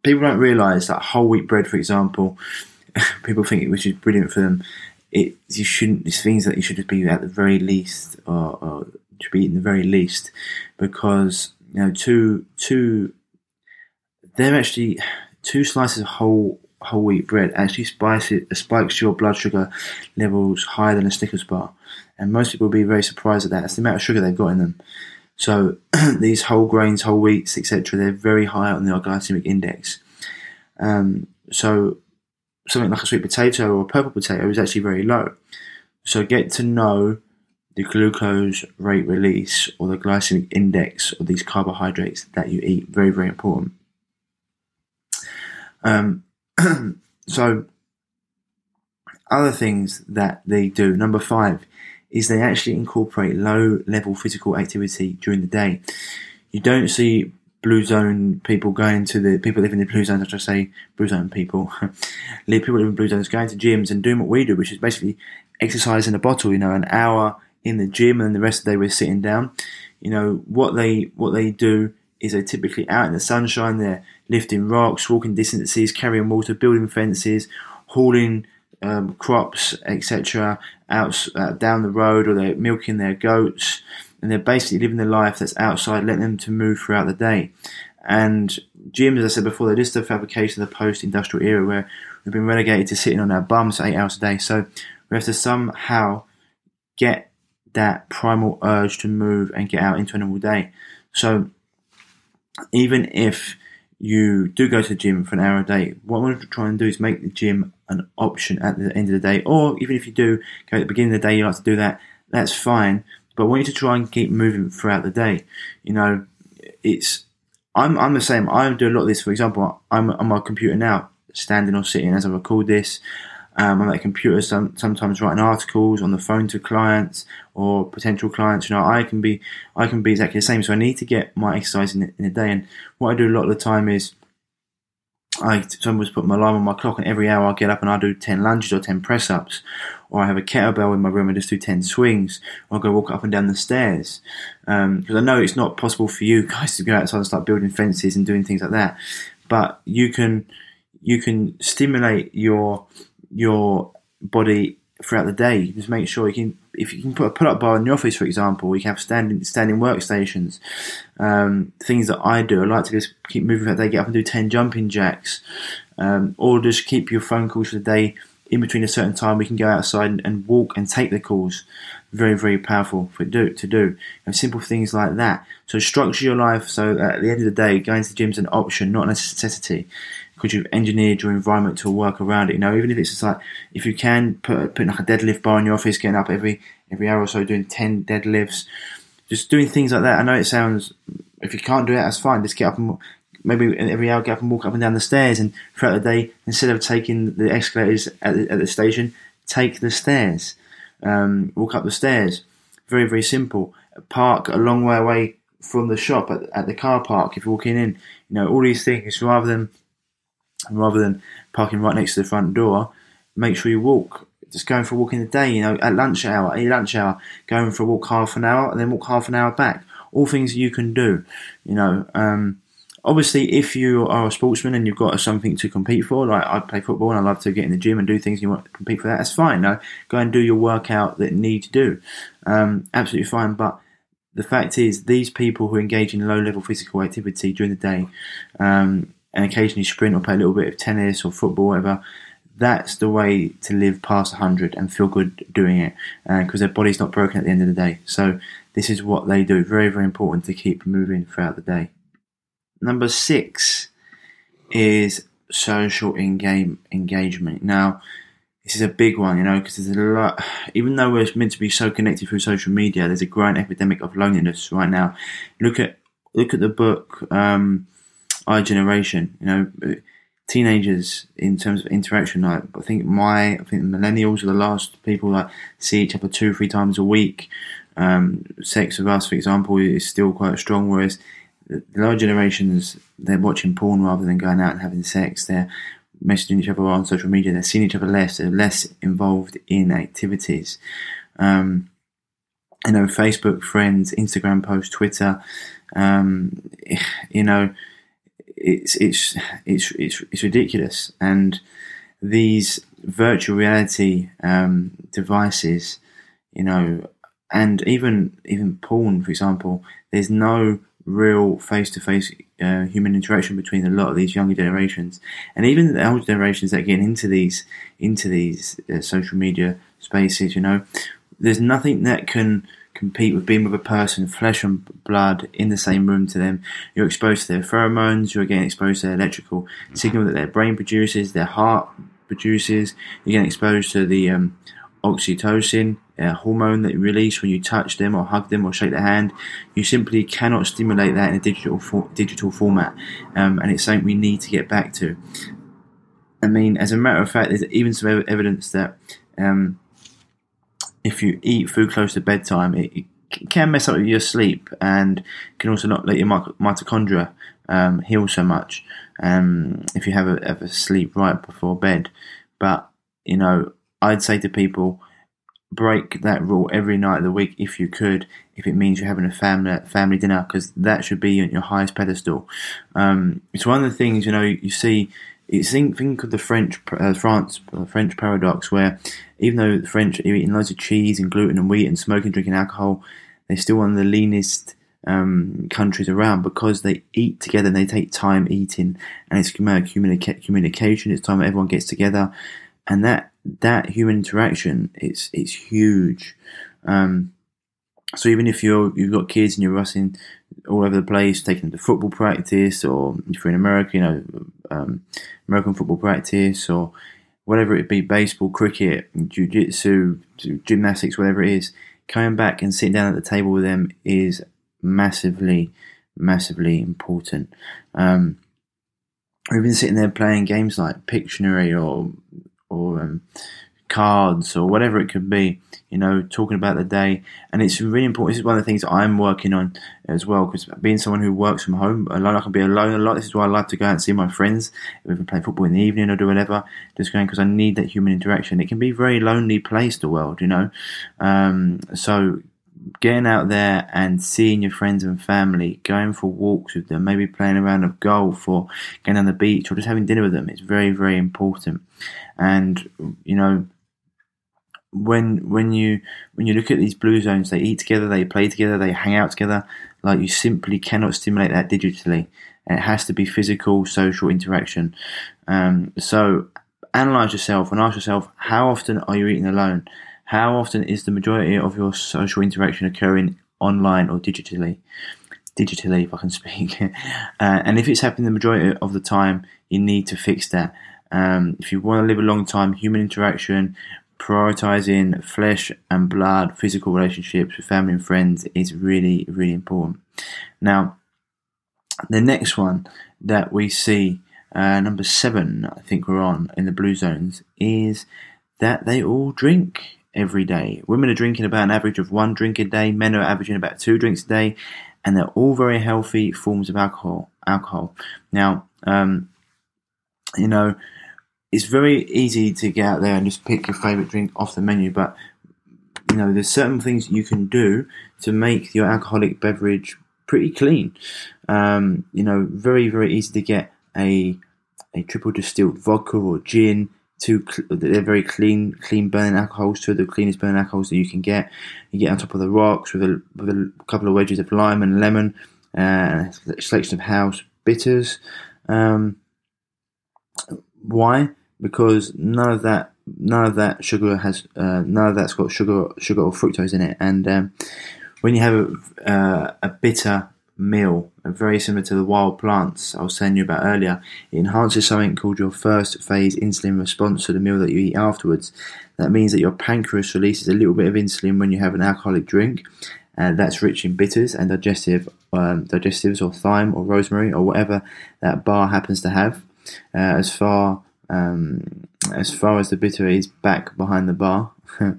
people don't realise that whole wheat bread, for example, people think it, which is brilliant for them. It you shouldn't. It's things that you should be at the very least, or, or should be eating the very least, because you know two two. They're actually two slices of whole whole wheat bread actually spices, spikes your blood sugar levels higher than a Snickers bar. And most people will be very surprised at that. It's the amount of sugar they've got in them. So these whole grains, whole wheats, etc., they're very high on the glycemic index. Um, so something like a sweet potato or a purple potato is actually very low. So get to know the glucose rate release or the glycemic index of these carbohydrates that you eat. Very, very important. Um, so, other things that they do, number five, is they actually incorporate low level physical activity during the day. You don't see blue zone people going to the people living in the blue zones, I should say blue zone people, people living in blue zones going to gyms and doing what we do, which is basically exercise in a bottle, you know, an hour in the gym and the rest of the day we're sitting down. You know, what they what they do is they're typically out in the sunshine, they're lifting rocks, walking distances, carrying water, building fences, hauling um, crops, etc., out uh, down the road, or they're milking their goats, and they're basically living the life that's outside, letting them to move throughout the day. And gyms, as I said before, they're just a fabrication of the post-industrial era where we've been relegated to sitting on our bums eight hours a day. So we have to somehow get that primal urge to move and get out into a normal day. So even if you do go to the gym for an hour a day, what I want to try and do is make the gym an option at the end of the day. Or even if you do go at the beginning of the day, you like to do that, that's fine. But I want you to try and keep moving throughout the day. You know, it's I'm I'm the same. I do a lot of this. For example, I'm on my computer now, standing or sitting as I record this. Um, I'm at a computer, some, sometimes writing articles on the phone to clients or potential clients. You know, I can be, I can be exactly the same. So I need to get my exercise in, in a day. And what I do a lot of the time is, I sometimes put my alarm on my clock, and every hour I get up and I do ten lunges or ten press ups, or I have a kettlebell in my room and just do ten swings, or I go walk up and down the stairs. Because um, I know it's not possible for you guys to go outside and start building fences and doing things like that, but you can you can stimulate your your body throughout the day. Just make sure you can, if you can put a pull-up bar in the office, for example, you can have standing standing workstations. Um, things that I do, I like to just keep moving throughout the day, get up and do ten jumping jacks, um, or just keep your phone calls for the day in between a certain time. We can go outside and, and walk and take the calls. Very very powerful for do to do. And simple things like that. So structure your life so that at the end of the day, going to the gym is an option, not a necessity because you've engineered your environment to work around it. You know, even if it's just like if you can put put like a deadlift bar in your office, getting up every every hour or so, doing ten deadlifts, just doing things like that. I know it sounds if you can't do it, that's fine. Just get up and maybe every hour get up and walk up and down the stairs, and throughout the day, instead of taking the escalators at the, at the station, take the stairs. Um, walk up the stairs. Very, very simple. Park a long way away from the shop at, at the car park if you're walking in. You know, all these things rather than rather than parking right next to the front door, make sure you walk. Just going for a walk in the day, you know, at lunch hour, at lunch hour, going for a walk half an hour and then walk half an hour back. All things you can do, you know. Um, obviously, if you are a sportsman and you've got something to compete for, like I play football and I love to get in the gym and do things and you want to compete for that, that's fine. No, go and do your workout that you need to do. Um, absolutely fine. But the fact is, these people who engage in low level physical activity during the day um, and occasionally sprint or play a little bit of tennis or football, whatever, that's the way to live past 100 and feel good doing it because uh, their body's not broken at the end of the day. So, this is what they do. Very, very important to keep moving throughout the day. Number six is social engage- engagement. Now, this is a big one, you know, because there's a lot. Even though we're meant to be so connected through social media, there's a growing epidemic of loneliness right now. Look at look at the book um, Our Generation. You know, teenagers in terms of interaction. Like I think my I think millennials are the last people that see each other two three times a week. Um, sex with us, for example, is still quite strong, whereas the lower generations they're watching porn rather than going out and having sex. They're messaging each other on social media. They're seeing each other less. They're less involved in activities. Um, you know, Facebook friends, Instagram posts, Twitter. Um, you know, it's it's it's it's it's ridiculous. And these virtual reality um, devices, you know, and even even porn, for example, there's no real face to face human interaction between a lot of these younger generations, and even the older generations that get into these into these uh, social media spaces. You know, there's nothing that can compete with being with a person, flesh and blood, in the same room to them. You're exposed to their pheromones. You're getting exposed to their electrical signal that their brain produces, their heart produces. You're getting exposed to the um, oxytocin uh, hormone that you release when you touch them or hug them or shake their hand. You simply cannot stimulate that in a digital for, digital format, um, and it's something we need to get back to. I mean, as a matter of fact, there's even some evidence that um, if you eat food close to bedtime, it, it, can mess up your sleep and can also not let your mitochondria um, heal so much um, if you have a, have a sleep right before bed. But you know, I'd say to people, break that rule every night of the week if you could, if it means you're having a family family dinner, because that should be on your highest pedestal. Um, it's one of the things you know you see. You think think of the French uh, France uh, French paradox, where even though the French are eating loads of cheese and gluten and wheat and smoking, drinking alcohol, they're still one of the leanest um, countries around because they eat together and they take time eating, and it's communica- communication. It's time everyone gets together, and that that human interaction it's it's huge. Um, so even if you're you've got kids and you're rushing all over the place, taking them to football practice, or if you're in America, you know, um, American football practice, or whatever it be, baseball, cricket, jiu-jitsu, gymnastics, whatever it is, coming back and sitting down at the table with them is massively, massively important. Um, or even sitting there playing games like Pictionary or or um, cards or whatever it could be, you know, talking about the day. And it's really important. This is one of the things I'm working on as well, because being someone who works from home, a lot, I can be alone a lot. This is why I like to go out and see my friends, we play football in the evening or do whatever, just going because I need that human interaction. It can be a very lonely place, the world, you know. Um, so getting out there and seeing your friends and family, going for walks with them, maybe playing a round of golf or going on the beach or just having dinner with them, it's very, very important. And you know, when when you when you look at these blue zones, they eat together, they play together, they hang out together. Like you simply cannot stimulate that digitally. It has to be physical, social interaction. Um, so analyze yourself and ask yourself, how often are you eating alone? How often is the majority of your social interaction occurring online or digitally? Digitally, if I can speak. uh, and if it's happening the majority of the time, you need to fix that. Um, if you want to live a long time, human interaction, prioritizing flesh and blood, physical relationships with family and friends is really, really important. Now, the next one that we see, uh, number seven, I think we're on in the blue zones, is that they all drink every day. Women are drinking about an average of one drink a day. Men are averaging about two drinks a day, and they're all very healthy forms of alcohol. Alcohol. Now, um, you know, it's very easy to get out there and just pick your favorite drink off the menu, but you know, there's certain things you can do to make your alcoholic beverage pretty clean. Um, you know, very very easy to get a a triple distilled vodka or gin. To they're very clean, clean burning alcohols. Two of the cleanest burning alcohols that you can get. You get on top of the rocks with a, with a couple of wedges of lime and lemon, and a selection of house bitters. Um, why? Because none of that none of that sugar has uh, none of that's got sugar sugar or fructose in it. And um, when you have a, uh, a bitter meal, very similar to the wild plants I was telling you about earlier, it enhances something called your first phase insulin response to the meal that you eat afterwards. That means that your pancreas releases a little bit of insulin when you have an alcoholic drink. Uh, that's rich in bitters and digestive um, digestives or thyme or rosemary or whatever that bar happens to have. Uh, as far um, as far as the bitter is back behind the bar. uh,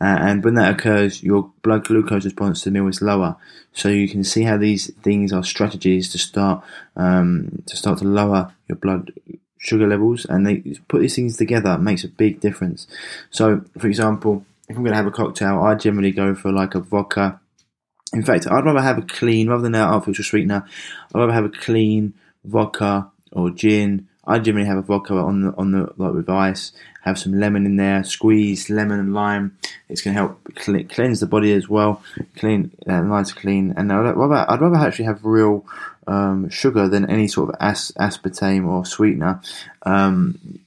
and when that occurs, your blood glucose response to the meal is lower. So you can see how these things are strategies to start um, to start to lower your blood sugar levels, and they put these things together makes a big difference. So, for example, if I'm going to have a cocktail, I generally go for like a vodka. In fact, I'd rather have a clean rather than an artificial sweetener. I'd rather have a clean vodka or gin I generally have a vodka on the on the like with ice, have some lemon in there, squeeze lemon and lime. It's going to help cl- cleanse the body as well, clean, uh, nice clean. And I'd rather, I'd rather actually have real um, sugar than any sort of as- aspartame or sweetener. Um,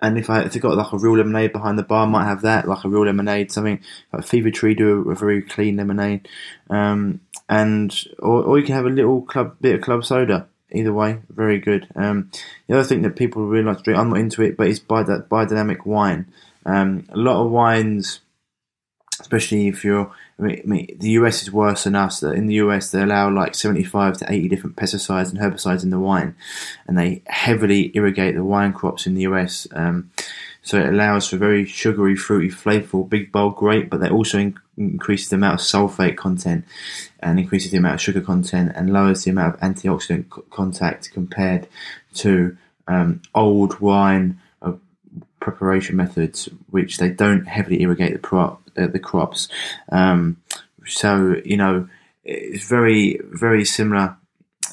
and if I if I got like a real lemonade behind the bar, I might have that, like a real lemonade, something like Fever Tree do a, a very clean lemonade, um, and or, or you can have a little club bit of club soda either way, very good. Um, the other thing that people really like to drink, I'm not into it, but it's by that biodynamic wine. Um, a lot of wines, especially if you're, I mean, I mean, the US is worse than us. In the US, they allow like 75 to 80 different pesticides and herbicides in the wine, and they heavily irrigate the wine crops in the US. Um, so it allows for very sugary, fruity, flavorful, big bowl grape, but they also in- increases the amount of sulfate content and increases the amount of sugar content and lowers the amount of antioxidant c- contact compared to um, old wine uh, preparation methods, which they don't heavily irrigate the, pro- uh, the crops. Um, so you know, it's very very similar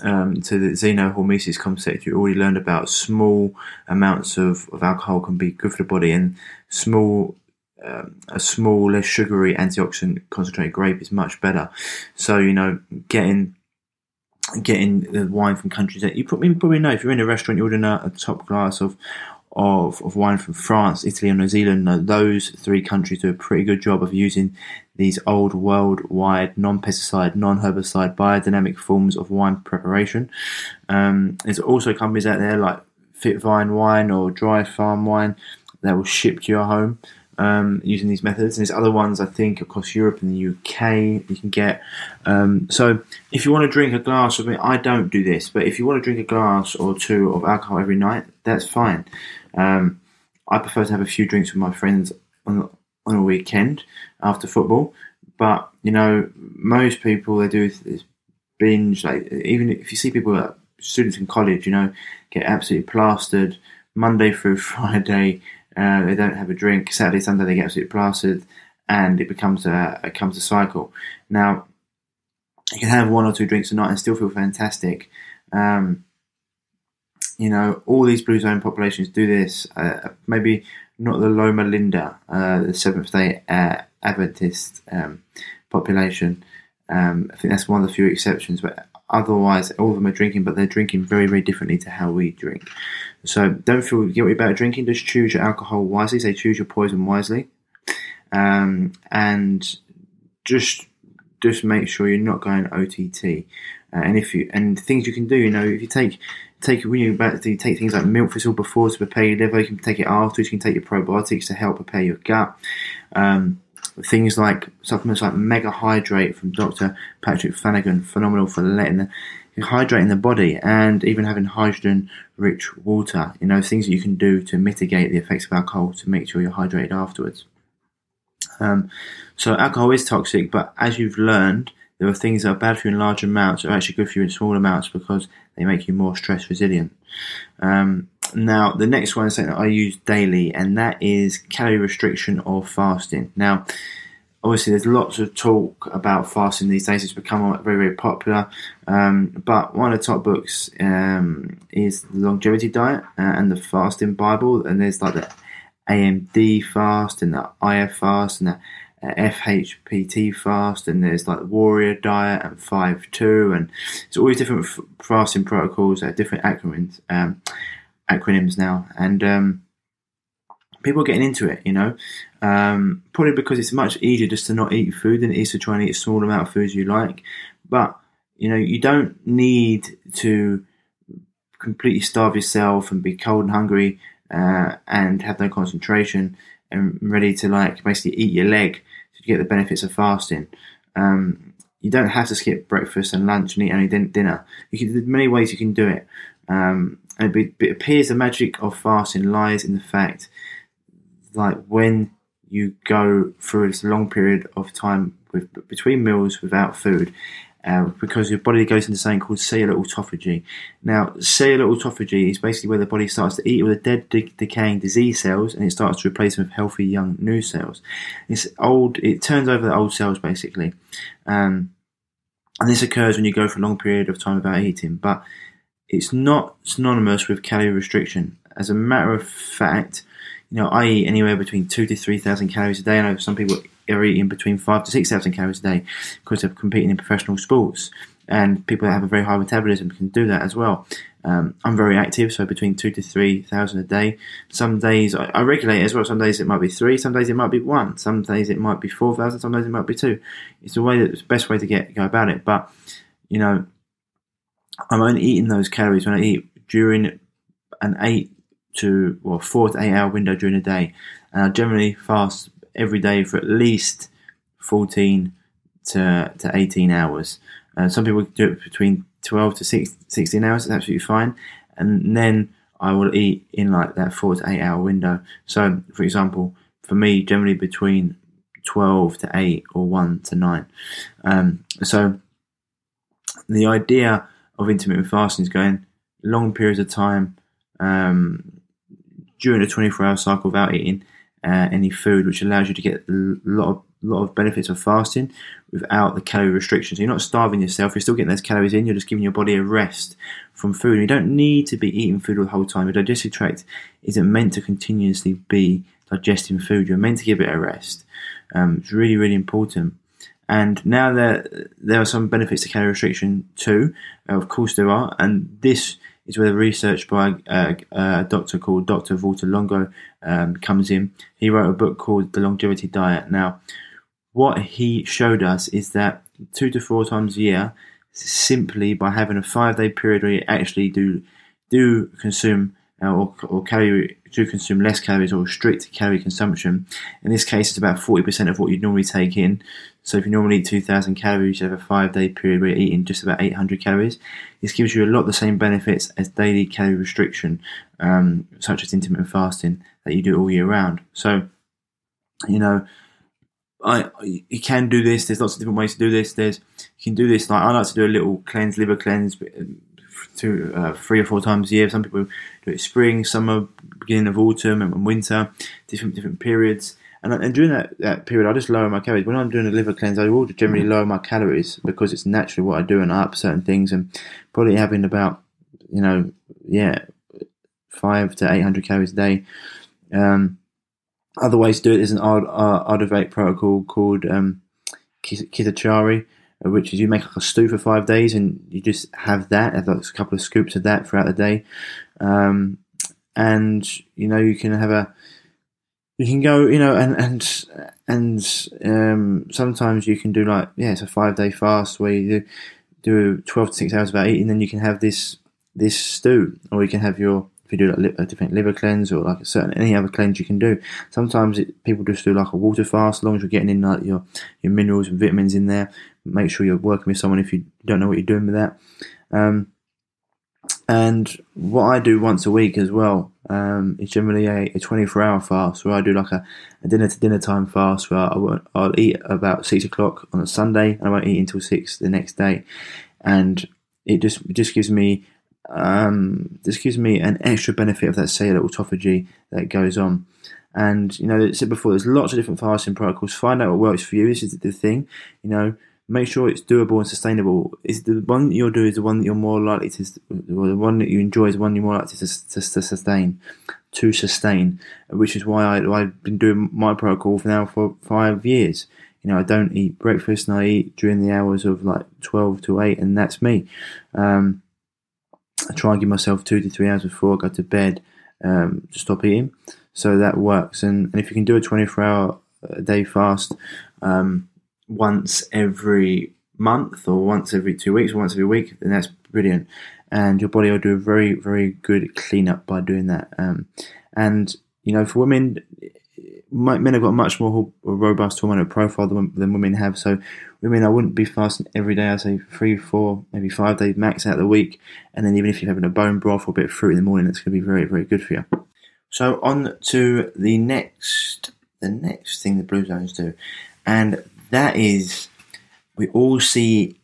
um, to the xenohormesis concept you already learned about, small amounts of, of alcohol can be good for the body, and small um, a small, less sugary antioxidant concentrated grape is much better. So you know, getting getting the wine from countries that you probably, probably know if you're in a restaurant, you order a top glass of of, of wine from France, Italy, and New Zealand. those three countries do a pretty good job of using these old worldwide non-pesticide, non-herbicide, biodynamic forms of wine preparation. Um, there's also companies out there like Fit Vine Wine or Dry Farm Wine that will ship to your home. Um, using these methods. And there's other ones I think across Europe and the UK you can get. Um, so if you want to drink a glass of it, I don't do this, but if you want to drink a glass or two of alcohol every night, that's fine. Um, I prefer to have a few drinks with my friends on on a weekend after football. But you know, most people they do this binge. Like even if you see people, like students in college, you know, get absolutely plastered Monday through Friday. Uh, they don't have a drink. Saturday, Sunday, they get absolutely plastered, and it becomes a it becomes a cycle. Now, you can have one or two drinks a night and still feel fantastic. Um, you know, all these blue zone populations do this. Uh, maybe not the Loma Linda, uh, the Seventh Day uh, Adventist um, population. Um, I think that's one of the few exceptions, but otherwise, all of them are drinking, but they're drinking very, very differently to how we drink. So don't feel guilty about drinking. Just choose your alcohol wisely. Say choose your poison wisely, um, and just just make sure you're not going OTT. Uh, and if you and things you can do, you know, if you take take when you about to take things like milk thistle before to prepare your liver. You can take it afterwards. You can take your probiotics to help prepare your gut. Um, things like supplements like Mega Hydrate from Dr. Patrick Flanagan, phenomenal for letting the, hydrating the body and even having hydrogen rich water. You know, things that you can do to mitigate the effects of alcohol to make sure you're hydrated afterwards. Um, so alcohol is toxic, but as you've learned, there are things that are bad for you in large amounts are actually good for you in small amounts because they make you more stress resilient. Um, now, the next one is something that I use daily, and that is calorie restriction or fasting. Now, obviously, there's lots of talk about fasting these days. It's become very, very popular. Um, but one of the top books um, is the Longevity Diet uh, and the Fasting Bible, and there's like the FMD fast and the IF fast and the uh, FHPT fast, and there's like the Warrior Diet and Five Two, and it's always different fasting protocols, uh, different acronyms, um, acronyms now, and um, people are getting into it. You know, um, probably because it's much easier just to not eat food than it is to try and eat a small amount of foods you like. But you know, you don't need to completely starve yourself and be cold and hungry uh, and have no concentration and ready to like basically eat your leg to get the benefits of fasting. Um, you don't have to skip breakfast and lunch and eat only dinner. You can, there's many ways you can do it. Um, and it, it, appears the magic of fasting lies in the fact, like when you go through this long period of time with between meals without food, uh, because your body goes into something called cellular autophagy. Now, cellular autophagy is basically where the body starts to eat all the dead, de- decaying disease cells, and it starts to replace them with healthy, young, new cells. It's old. It turns over the old cells basically, um, and this occurs when you go for a long period of time without eating. But it's not synonymous with calorie restriction. As a matter of fact, you know, I eat anywhere between two to three thousand calories a day. I know some people are eating between five to six thousand calories a day because they're competing in professional sports. And people that have a very high metabolism can do that as well. Um, I'm very active, so between two to three thousand a day. Some days I, I, regulate as well. Some days it might be three. Some days it might be one. Some days it might be four thousand. Some days it might be two. It's the way that's the best way to get go about it. But you know, I'm only eating those calories when I eat during an eight to well four to eight hour window during the day, and I generally fast every day for at least 14 to, to 18 hours. Uh, some people do it between 12 to 16 hours, it's absolutely fine. And then I will eat in like that four to eight hour window. So, for example, for me, generally between 12 to 8 or 1 to 9. Um, so, the idea of intermittent fasting is going long periods of time um, during a 24 hour cycle without eating uh, any food, which allows you to get a lot of lot of benefits of fasting without the calorie restrictions. So you're not starving yourself; you're still getting those calories in. You're just giving your body a rest from food. You don't need to be eating food the whole time. Your digestive tract isn't meant to continuously be digesting food. You're meant to give it a rest. Um, it's really, really important. And now that there are some benefits to calorie restriction too, uh, of course there are, and this is where the research by uh, a doctor called Dr. Valter Longo um, comes in. He wrote a book called The Longevity Diet. Now, what he showed us is that two to four times a year, simply by having a five day period where you actually do do consume uh, or, or calorie do consume less calories or restrict calorie consumption. In this case, it's about 40% of what you'd normally take in. So if you normally eat 2,000 calories, have a five day period where you're eating just about 800 calories. This gives you a lot of the same benefits as daily calorie restriction, um, such as intermittent fasting that you do all year round. So, you know, I you can do this. There's lots of different ways to do this. There's you can do this like I like to do a little cleanse, liver cleanse, two, uh, three or four times a year. Some people do it spring, summer, beginning of autumn, and winter, different different periods. And, and during that, that period, I just lower my calories. When I'm doing a liver cleanse, I will generally lower my calories because it's naturally what I do, and I up certain things, and probably having about you know yeah five to eight hundred calories a day. Um, other ways to do it is an Ayurvedic protocol called um, Kitchari, which is you make like a stew for five days and you just have that, have like a couple of scoops of that throughout the day. Um, and, you know, you can have a, you can go, you know, and, and, and, um, sometimes you can do like, yeah, it's a five day fast where you do, do 12 to 6 hours without eating, then you can have this, this stew, or you can have your, if you do like a different liver cleanse or like a certain any other cleanse you can do. Sometimes it, people just do like a water fast, as long as you're getting in like your your minerals and vitamins in there. Make sure you're working with someone if you don't know what you're doing with that. Um, And what I do once a week as well um, is generally a, a 24 hour fast where I do like a, a dinner to dinner time fast where I I'll eat about six o'clock on a Sunday and I won't eat until six the next day. And it just it just gives me um, this gives me an extra benefit of that cellular autophagy that goes on. And you know, I said before, there's lots of different fasting protocols. Find out what works for you. This is the thing. You know, make sure it's doable and sustainable. Is the one that you'll do is the one that you're more likely to, or the one that you enjoy is the one you're more likely to, to, to sustain, to sustain. Which is why I, I've been doing my protocol for now for five years. You know, I don't eat breakfast and I eat during the hours of like twelve to eight, and that's me. Um, I try and give myself two to three hours before I go to bed um, to stop eating. So that works. And, and if you can do a 24 hour a day fast um, once every month or once every two weeks or once every week, then that's brilliant. And your body will do a very, very good cleanup by doing that. Um, and, you know, for women, men have got a much more robust hormonal profile than, than women have. So, women, I wouldn't be fasting every day. I'd say three, four, maybe five days max out of the week. And then even if you're having a bone broth or a bit of fruit in the morning, it's going to be very, very good for you. So on to the next, the next thing the blue zones do, and that is we all see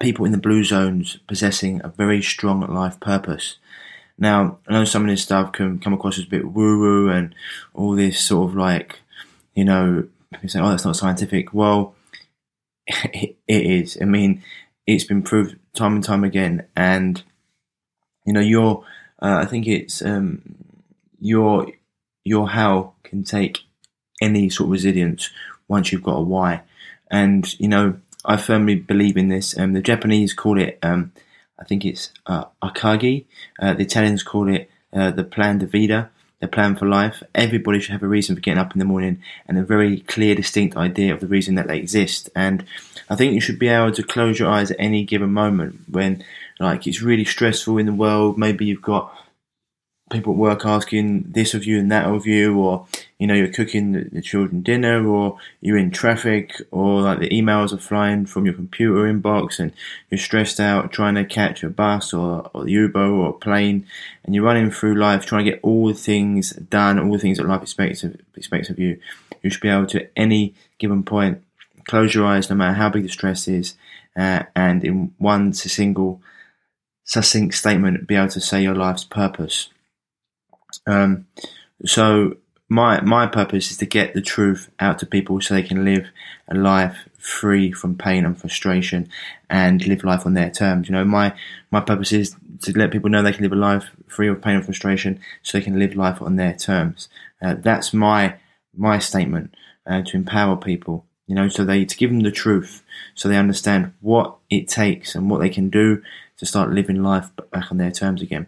people in the blue zones possessing a very strong life purpose. Now, I know some of this stuff can come across as a bit woo woo and all this sort of like, you know, you say, oh, that's not scientific. Well, it is. I mean, it's been proved time and time again. And, you know, your, uh, I think it's, um, your, your how can take any sort of resilience once you've got a why. And, you know, I firmly believe in this. Um, the Japanese call it, um, I think it's uh, ikigai. Uh, the Italians call it uh, the plan de vida, the plan for life. Everybody should have a reason for getting up in the morning and a very clear, distinct idea of the reason that they exist. And I think you should be able to close your eyes at any given moment when, like, it's really stressful in the world. Maybe you've got people at work asking this of you and that of you, or you know you're cooking the, children dinner, or you're in traffic, or like the emails are flying from your computer inbox, and you're stressed out trying to catch a bus or, or the Uber or a plane, and you're running through life trying to get all the things done, all the things that life expects of, expects of you. You should be able to at any given point close your eyes, no matter how big the stress is, uh, and in one single succinct statement, be able to say your life's purpose. Um, so my my purpose is to get the truth out to people so they can live a life free from pain and frustration and live life on their terms. You know, my my purpose is to let people know they can live a life free of pain and frustration so they can live life on their terms. Uh, that's my my statement uh, to empower people. You know, so they to give them the truth, so they understand what it takes and what they can do to start living life back on their terms again.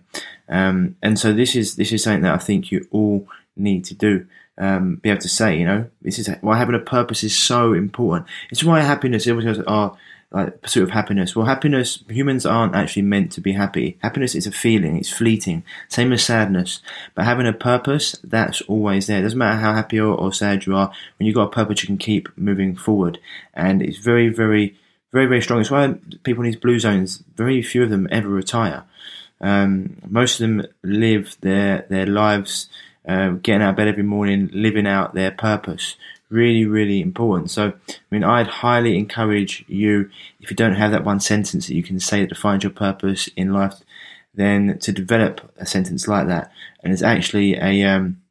Um, and so this is this is something that I think you all need to do. Um, be able to say, you know, this is why having a purpose is so important. It's why happiness. Everyone goes, "Oh, like pursuit of happiness." Well, happiness. Humans aren't actually meant to be happy. Happiness is a feeling. It's fleeting. Same as sadness. But having a purpose, that's always there. It doesn't matter how happy or, or sad you are. When you've got a purpose, you can keep moving forward. And it's very, very, very, very strong. It's why people in these blue zones, very few of them ever retire. Um, most of them live their their lives, uh, getting out of bed every morning, living out their purpose. Really, really important. So, I mean, I'd highly encourage you, if you don't have that one sentence that you can say that defines your purpose in life, then to develop a sentence like that. And it's actually a um,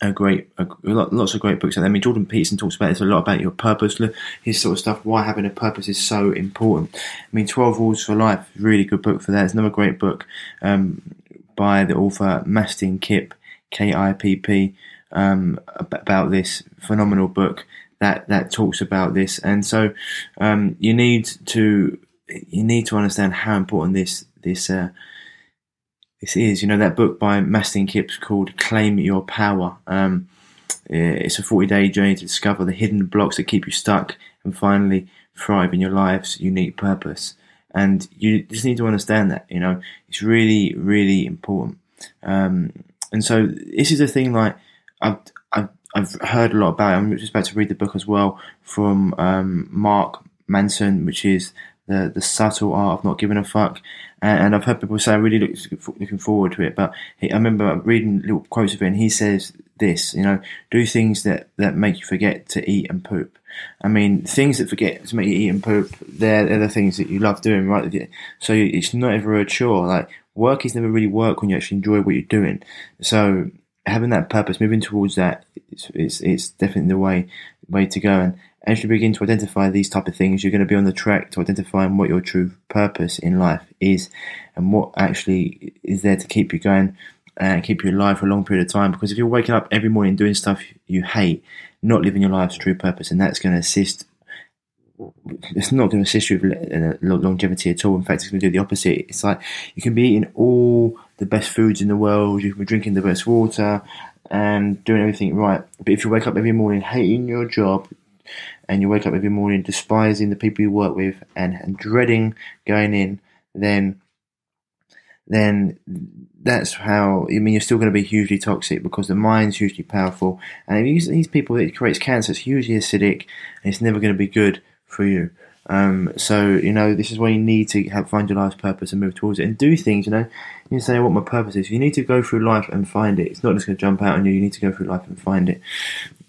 a great, a, lots of great books out there. I mean, Jordan Peterson talks about this a lot about your purpose, his sort of stuff, why having a purpose is so important. I mean, 12 Rules for Life, really good book for that. It's another great book um, by the author Mastin Kipp, K I P P, um, about this phenomenal book that, that talks about this. And so um, you need to you need to understand how important this this uh, is. You know, that book by Mastin Kipp's called Claim Your Power. Um, it's a 40 day journey to discover the hidden blocks that keep you stuck and finally thrive in your life's unique purpose. And you just need to understand that, you know, it's really, really important. Um, and so this is a thing like I've, I've, I've heard a lot about. It. I'm just about to read the book as well from um, Mark Manson, which is the the subtle art of not giving a fuck. And, and I've heard people say, I'm really look, looking forward to it. But he, I remember reading little quotes of it, and he says this, you know, do things that, that make you forget to eat and poop. I mean, things that forget to make you eat and poop, they're, they're the things that you love doing, right? So it's not ever a chore. Like, work is never really work when you actually enjoy what you're doing. So having that purpose, moving towards that, it's, it's, it's definitely the way, way to go. And as you begin to identify these type of things, you're going to be on the track to identifying what your true purpose in life is and what actually is there to keep you going and keep you alive for a long period of time. Because if you're waking up every morning doing stuff you hate, not living your life's true purpose, and that's going to assist. It's not going to assist you with uh, longevity at all. In fact, it's going to do the opposite. It's like you can be eating all the best foods in the world, you can be drinking the best water, and doing everything right. But if you wake up every morning hating your job, and you wake up every morning despising the people you work with and, and dreading going in, then then that's how I mean you're still going to be hugely toxic because the mind's hugely powerful, and if you use these people it creates cancer, it's hugely acidic, and it's never going to be good for you. Um, so you know this is where you need to have, find your life's purpose and move towards it and do things. You know, you say what my purpose is. You need to go through life and find it. It's not just going to jump out on you. You need to go through life and find it.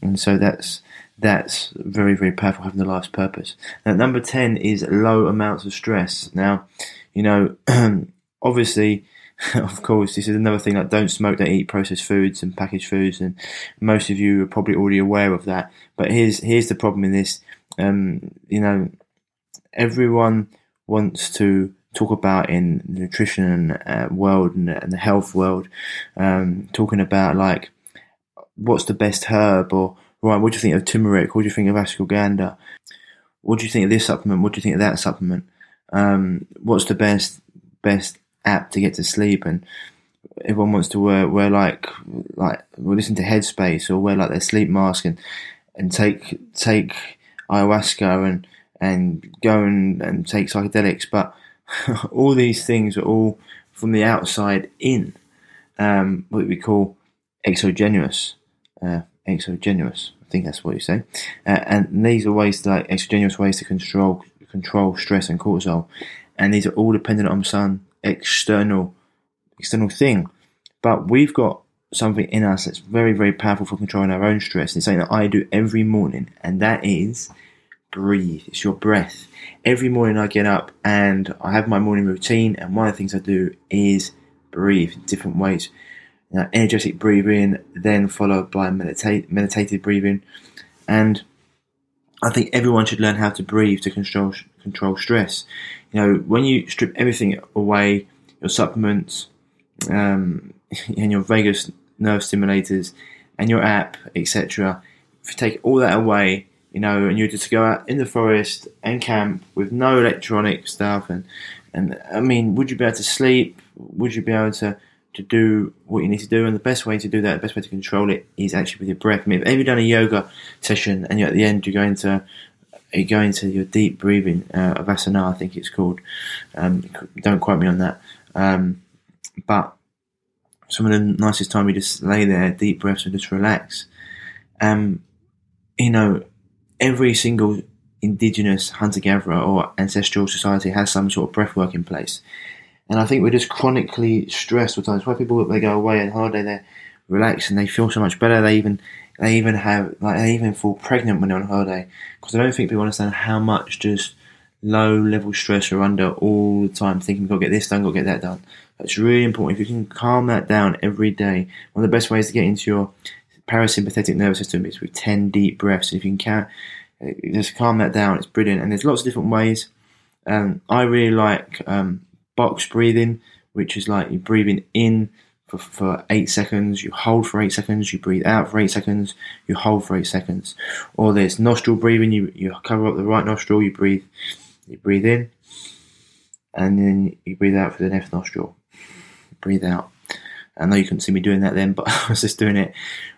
And so that's that's very, very powerful having the life's purpose. Now, number 10 is low amounts of stress. Now, you know, obviously, of course, this is another thing like don't smoke, don't eat processed foods and packaged foods, and most of you are probably already aware of that. But here's here's the problem in this. Um, you know, everyone wants to talk about in the nutrition uh, world and, and, the health world, um, talking about like what's the best herb or right, what do you think of turmeric? What do you think of ashwagandha? What do you think of this supplement? What do you think of that supplement? Um, what's the best best app to get to sleep? And everyone wants to wear wear like like or listen to Headspace or wear like their sleep mask and and take take ayahuasca and and go and, and take psychedelics. But all these things are all from the outside in, um, what we call exogenous. Uh, exogenous. I think that's what you say. Uh, and these are ways to, like exogenous ways to control control stress and cortisol, and these are all dependent on some external external thing. But we've got something in us that's very very powerful for controlling our own stress. And It's something that I do every morning, and that is breathe. It's your breath. Every morning I get up and I have my morning routine, and one of the things I do is breathe in different ways you know, energetic breathing, then followed by meditative breathing. And I think everyone should learn how to breathe to control control stress. You know, when you strip everything away, your supplements, um, and your vagus nerve stimulators, and your app, etc. If you take all that away, you know, and you just go out in the forest and camp with no electronic stuff, and and I mean, would you be able to sleep? Would you be able to to do what you need to do. And the best way to do that, the best way to control it is actually with your breath. I mean, have you've done a yoga session and you're at the end, you're going to you go into your deep breathing uh, asana, I think it's called. Um, don't quote me on that. Um, but some of the nicest time you just lay there, deep breaths, and just relax. Um, you know, every single indigenous hunter gatherer or ancestral society has some sort of breath work in place. And I think we're just chronically stressed all the times. Why people they go away on holiday, they relax and they feel so much better. They even they even have like they even fall pregnant when they're on holiday because I don't think people understand how much just low level stress are under all the time, thinking we've got to get this done, got to get that done. It's really important. If you can calm that down every day, one of the best ways to get into your parasympathetic nervous system is with ten deep breaths. If you can count, uh, just calm that down, it's brilliant. And there's lots of different ways. Um, I really like um, box breathing, which is like you're breathing in for, for eight seconds, you hold for eight seconds, you breathe out for eight seconds, you hold for eight seconds. Or there's nostril breathing, you, you cover up the right nostril, you breathe, you breathe in, and then you breathe out for the left nostril. Breathe out. I know you couldn't see me doing that then, but I was just doing it.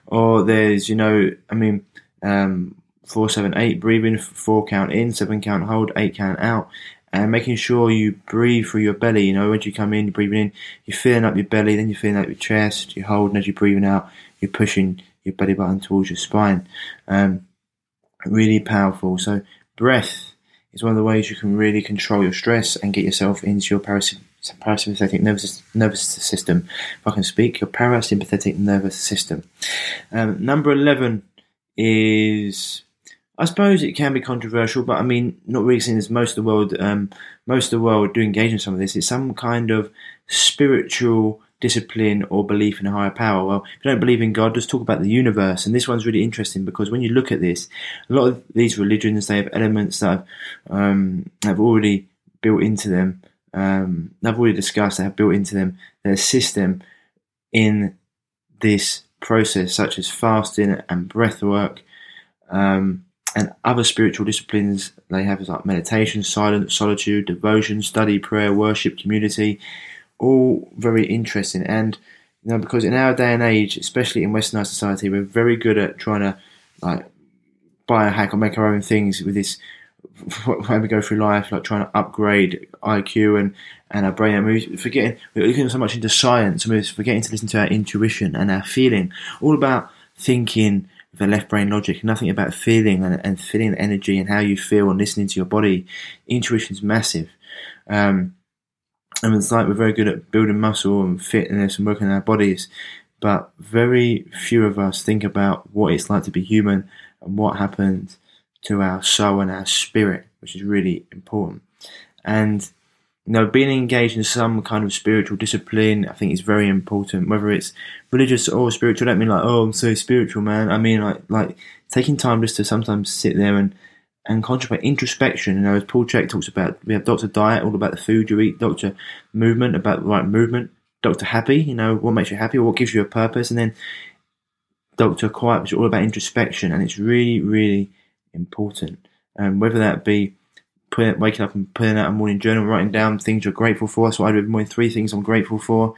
Or there's, you know, I mean, um, four, seven, eight, breathing, four count in, seven count hold, eight count out and making sure you breathe through your belly. You know, when you come in, you're breathing in, you're filling up your belly, then you're filling up your chest, you're holding as you're breathing out, you're pushing your belly button towards your spine. Um, really powerful. So, breath is one of the ways you can really control your stress and get yourself into your parasympathetic nervous, nervous system. If I can speak, your parasympathetic nervous system. Um, number 11 is, I suppose it can be controversial, but I mean, not really seeing as most of the world, um, most of the world do engage in some of this. It's some kind of spiritual discipline or belief in a higher power. Well, if you don't believe in God, just talk about the universe. And this one's really interesting because when you look at this, a lot of these religions they have elements that have, um, have already built into them. Um, I've already discussed. They have built into them their system in this process, such as fasting and breath work. Um, and other spiritual disciplines they have is like meditation, silence, solitude, devotion, study, prayer, worship, community, all very interesting. And you know, because in our day and age, especially in Westernized society, we're very good at trying to like biohack or make our own things with this. When we go through life, like trying to upgrade IQ and and our brain, and we're forgetting we're looking so much into science, and we're forgetting to listen to our intuition and our feeling. All about thinking the left brain logic, nothing about feeling and, and feeling the energy and how you feel and listening to your body. Intuition is massive. Um, and it's like we're very good at building muscle and fitness and working our bodies, but very few of us think about what it's like to be human and what happens to our soul and our spirit, which is really important. And you know, being engaged in some kind of spiritual discipline, I think is very important. Whether it's religious or spiritual, I don't mean like, oh, I'm so spiritual, man. I mean like like taking time just to sometimes sit there and and concentrate introspection. You know, as Paul Chek talks about, we have Doctor Diet, all about the food you eat, Doctor Movement, about the right movement, Doctor Happy, you know, what makes you happy, what gives you a purpose, and then Doctor Quiet, which is all about introspection, and it's really, really important. Um, whether that be putting, waking up and putting out a morning journal, writing down things you're grateful for. So I do more than three things I'm grateful for.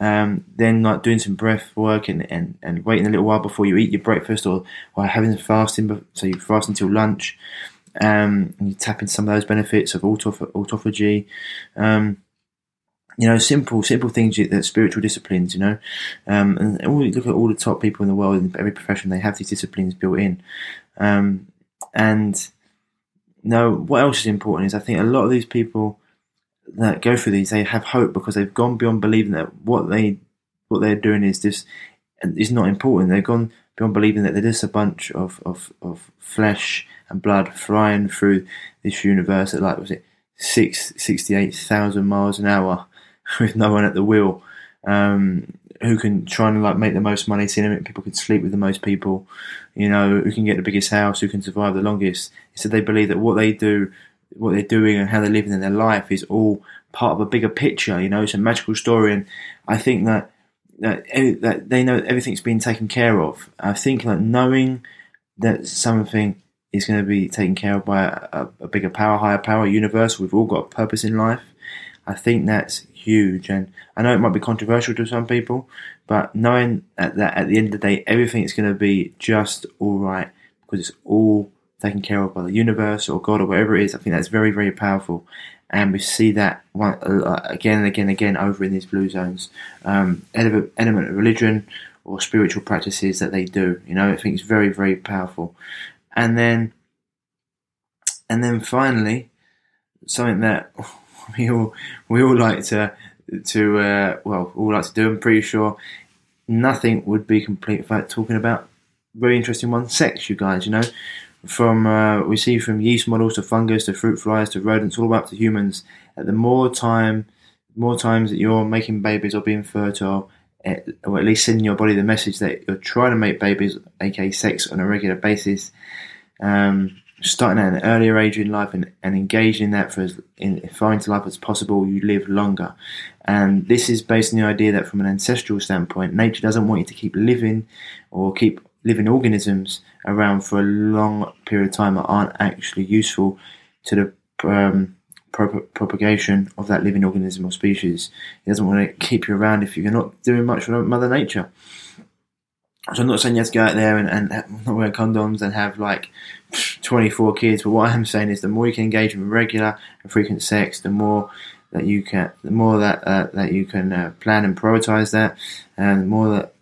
Um, then like doing some breath work and, and, and waiting a little while before you eat your breakfast or, or having a fasting, so you fast until lunch. Um, and you tap into some of those benefits of autoph- autophagy. Um, you know, simple, simple things that spiritual disciplines, you know, um, and look at all the top people in the world in every profession, they have these disciplines built in. Um, and, no, what else is important is I think a lot of these people that go through these, they have hope because they've gone beyond believing that what they, what they're doing is just, is not important. They've gone beyond believing that they're just a bunch of, of, of flesh and blood flying through this universe at like was it six sixty eight thousand miles an hour with no one at the wheel. Um, who can try and like make the most money, seeing people can sleep with the most people, you know, who can get the biggest house, who can survive the longest. So they believe that what they do, what they're doing, and how they're living in their life is all part of a bigger picture. You know, it's a magical story, and I think that that, eh, that they know everything's been taken care of. I think that knowing that something is going to be taken care of by a, a bigger power, higher power, universe. We've all got a purpose in life. I think that's huge, and I know it might be controversial to some people, but knowing that, at the end of the day, everything is going to be just all right because it's all taken care of by the universe or God or whatever it is. I think that's very, very powerful, and we see that one, uh, again and again and again over in these blue zones. Um, element of religion or spiritual practices that they do. You know, I think it's very, very powerful and then and then finally something that we all we all like to to uh, well all like to do. I'm pretty sure nothing would be complete without talking about very interesting one sex. You guys, you know, from uh, we see from yeast models to fungus to fruit flies to rodents, all the way up to humans. The more time, more times that you're making babies or being fertile, eh, or at least sending your body the message that you're trying to make babies, aka sex, on a regular basis, um, starting at an earlier age in life and, and engaging in that for as in, far into life as possible, you live longer. And this is based on the idea that from an ancestral standpoint, nature doesn't want you to keep living or keep living organisms around for a long period of time that aren't actually useful to the um, propagation of that living organism or species. It doesn't want to keep you around if you're not doing much for Mother Nature. So I'm not saying you have to go out there and, and not wear condoms and have like 24 kids, but what I am saying is the more you can engage in regular and frequent sex, the more that you can, the more that uh, that you can uh, plan and prioritize that, and the more that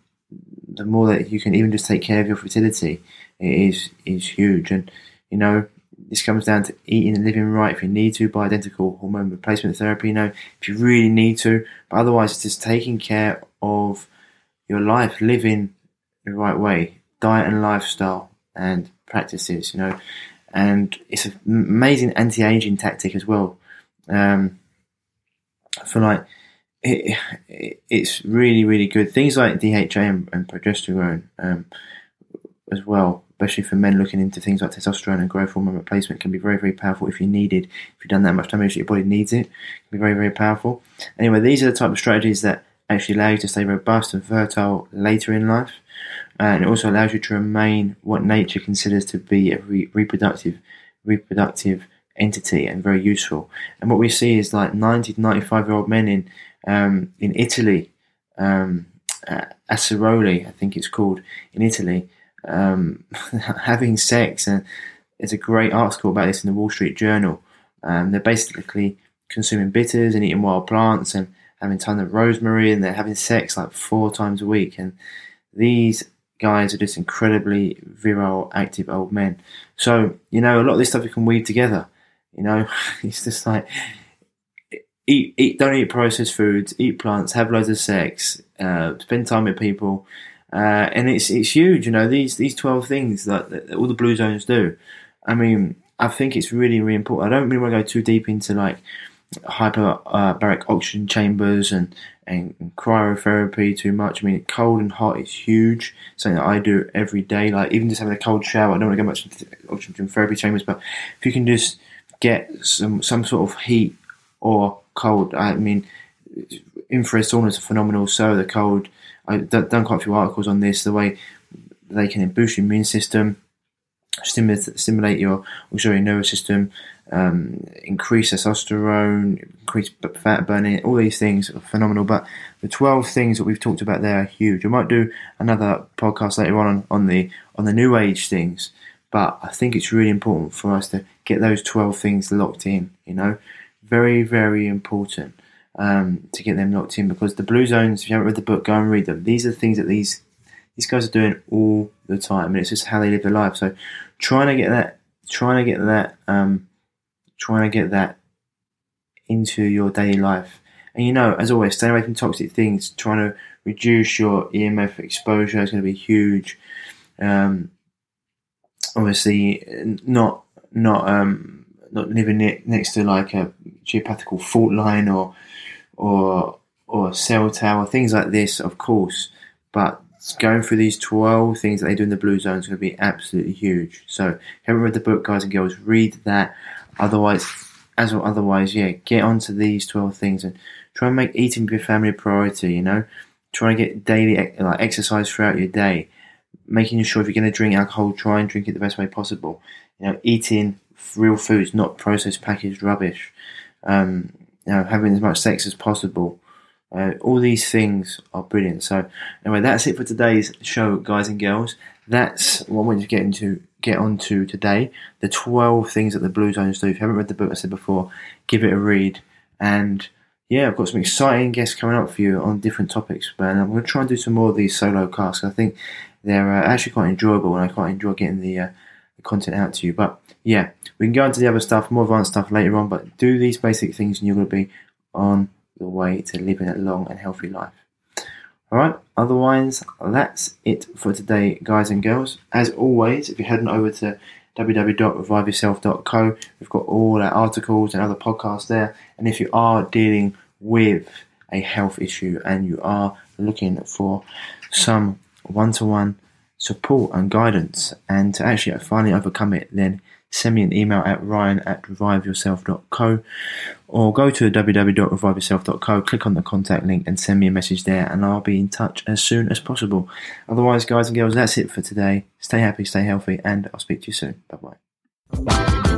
the more that you can even just take care of your fertility, it is is huge. And you know, this comes down to eating and living right if you need to, bioidentical hormone replacement therapy, you know, if you really need to. But otherwise, it's just taking care of your life, living the right way, diet and lifestyle and practices, you know. And it's an amazing anti aging tactic as well. Um, for like, it, it, it's really, really good. Things like DHA and, and progesterone um, as well especially for men looking into things like testosterone and growth hormone replacement, can be very, very powerful if you need it. If you've done that much damage your body needs it, it can be very, very powerful. Anyway, these are the type of strategies that actually allow you to stay robust and fertile later in life. And it also allows you to remain what nature considers to be a re- reproductive, reproductive entity and very useful. And what we see is like 90 to 95 year old men in um, in Italy, um, uh, Acciaroli, I think it's called in Italy, um, having sex. And there's a great article about this in the Wall Street Journal. Um, they're basically consuming bitters and eating wild plants and having a ton of rosemary, and they're having sex like four times a week. And these guys are just incredibly virile, active old men. So you know, a lot of this stuff you can weave together. You know, it's just like eat, eat, don't eat processed foods, eat plants, have loads of sex, uh, spend time with people, uh, and it's it's huge. You know these these twelve things that, that, all the blue zones do. I mean, I think it's really really important. I don't really want to go too deep into like hyperbaric uh, oxygen chambers and and cryotherapy too much. I mean, cold and hot is huge. Something that I do every day. Like even just having a cold shower. I don't want to go much into oxygen therapy chambers, but if you can just get some some sort of heat or cold. I mean, infrared saunas are phenomenal. So the cold I've done quite a few articles on this, the way they can boost your immune system, stimulate, stimulate your auxiliary nervous system, um, increase testosterone, increase fat burning, all these things are phenomenal. But the 12 things that we've talked about there are huge. I might do another podcast later on on the on the new age things, but I think it's really important for us to get those 12 things locked in, you know, very, very important um, to get them locked in because the blue zones, if you haven't read the book, go and read them. These are the things that these these guys are doing all the time, and it's just how they live their life. So trying to get that, trying to get that, um, trying to get that into your daily life. And you know, as always, stay away from toxic things. Trying to reduce your EMF exposure is going to be huge. Um, obviously, not not um, not living next to like a geopathical fault line or or or cell tower, things like this, of course. But going through these 12 things that they do in the blue zone is going to be absolutely huge. So, if you haven't read the book, guys and girls, read that. Otherwise, as well, otherwise, yeah, get onto these 12 things and try and make eating with your family a priority, you know? Try and get daily like exercise throughout your day. Making sure if you're going to drink alcohol, try and drink it the best way possible. You know, eating real foods, not processed packaged rubbish. Um, you know, having as much sex as possible. Uh, all these things are brilliant. So anyway, that's it for today's show, guys and girls. That's what I wanted to get into, get onto today. The twelve things that the Blue Zones do. If you haven't read the book, I said before, give it a read. And yeah, I've got some exciting guests coming up for you on different topics. But I'm going to try and do some more of these solo casts. I think they're uh, actually quite enjoyable, and I quite enjoy getting the, uh, the content out to you. But yeah, we can go into the other stuff, more advanced stuff later on, but do these basic things and you're going to be on the way to living a long and healthy life. Alright, otherwise, that's it for today, guys and girls. As always, if you're heading over to www.reviveyourself.co, we've got all our articles and other podcasts there. And if you are dealing with a health issue and you are looking for some one to one support and guidance and to actually finally overcome it, then send me an email at ryan at reviveyourself.co or go to www.reviveyourself.co, click on the contact link and send me a message there and I'll be in touch as soon as possible. Otherwise, guys and girls, that's it for today. Stay happy, stay healthy, and I'll speak to you soon. Bye bye.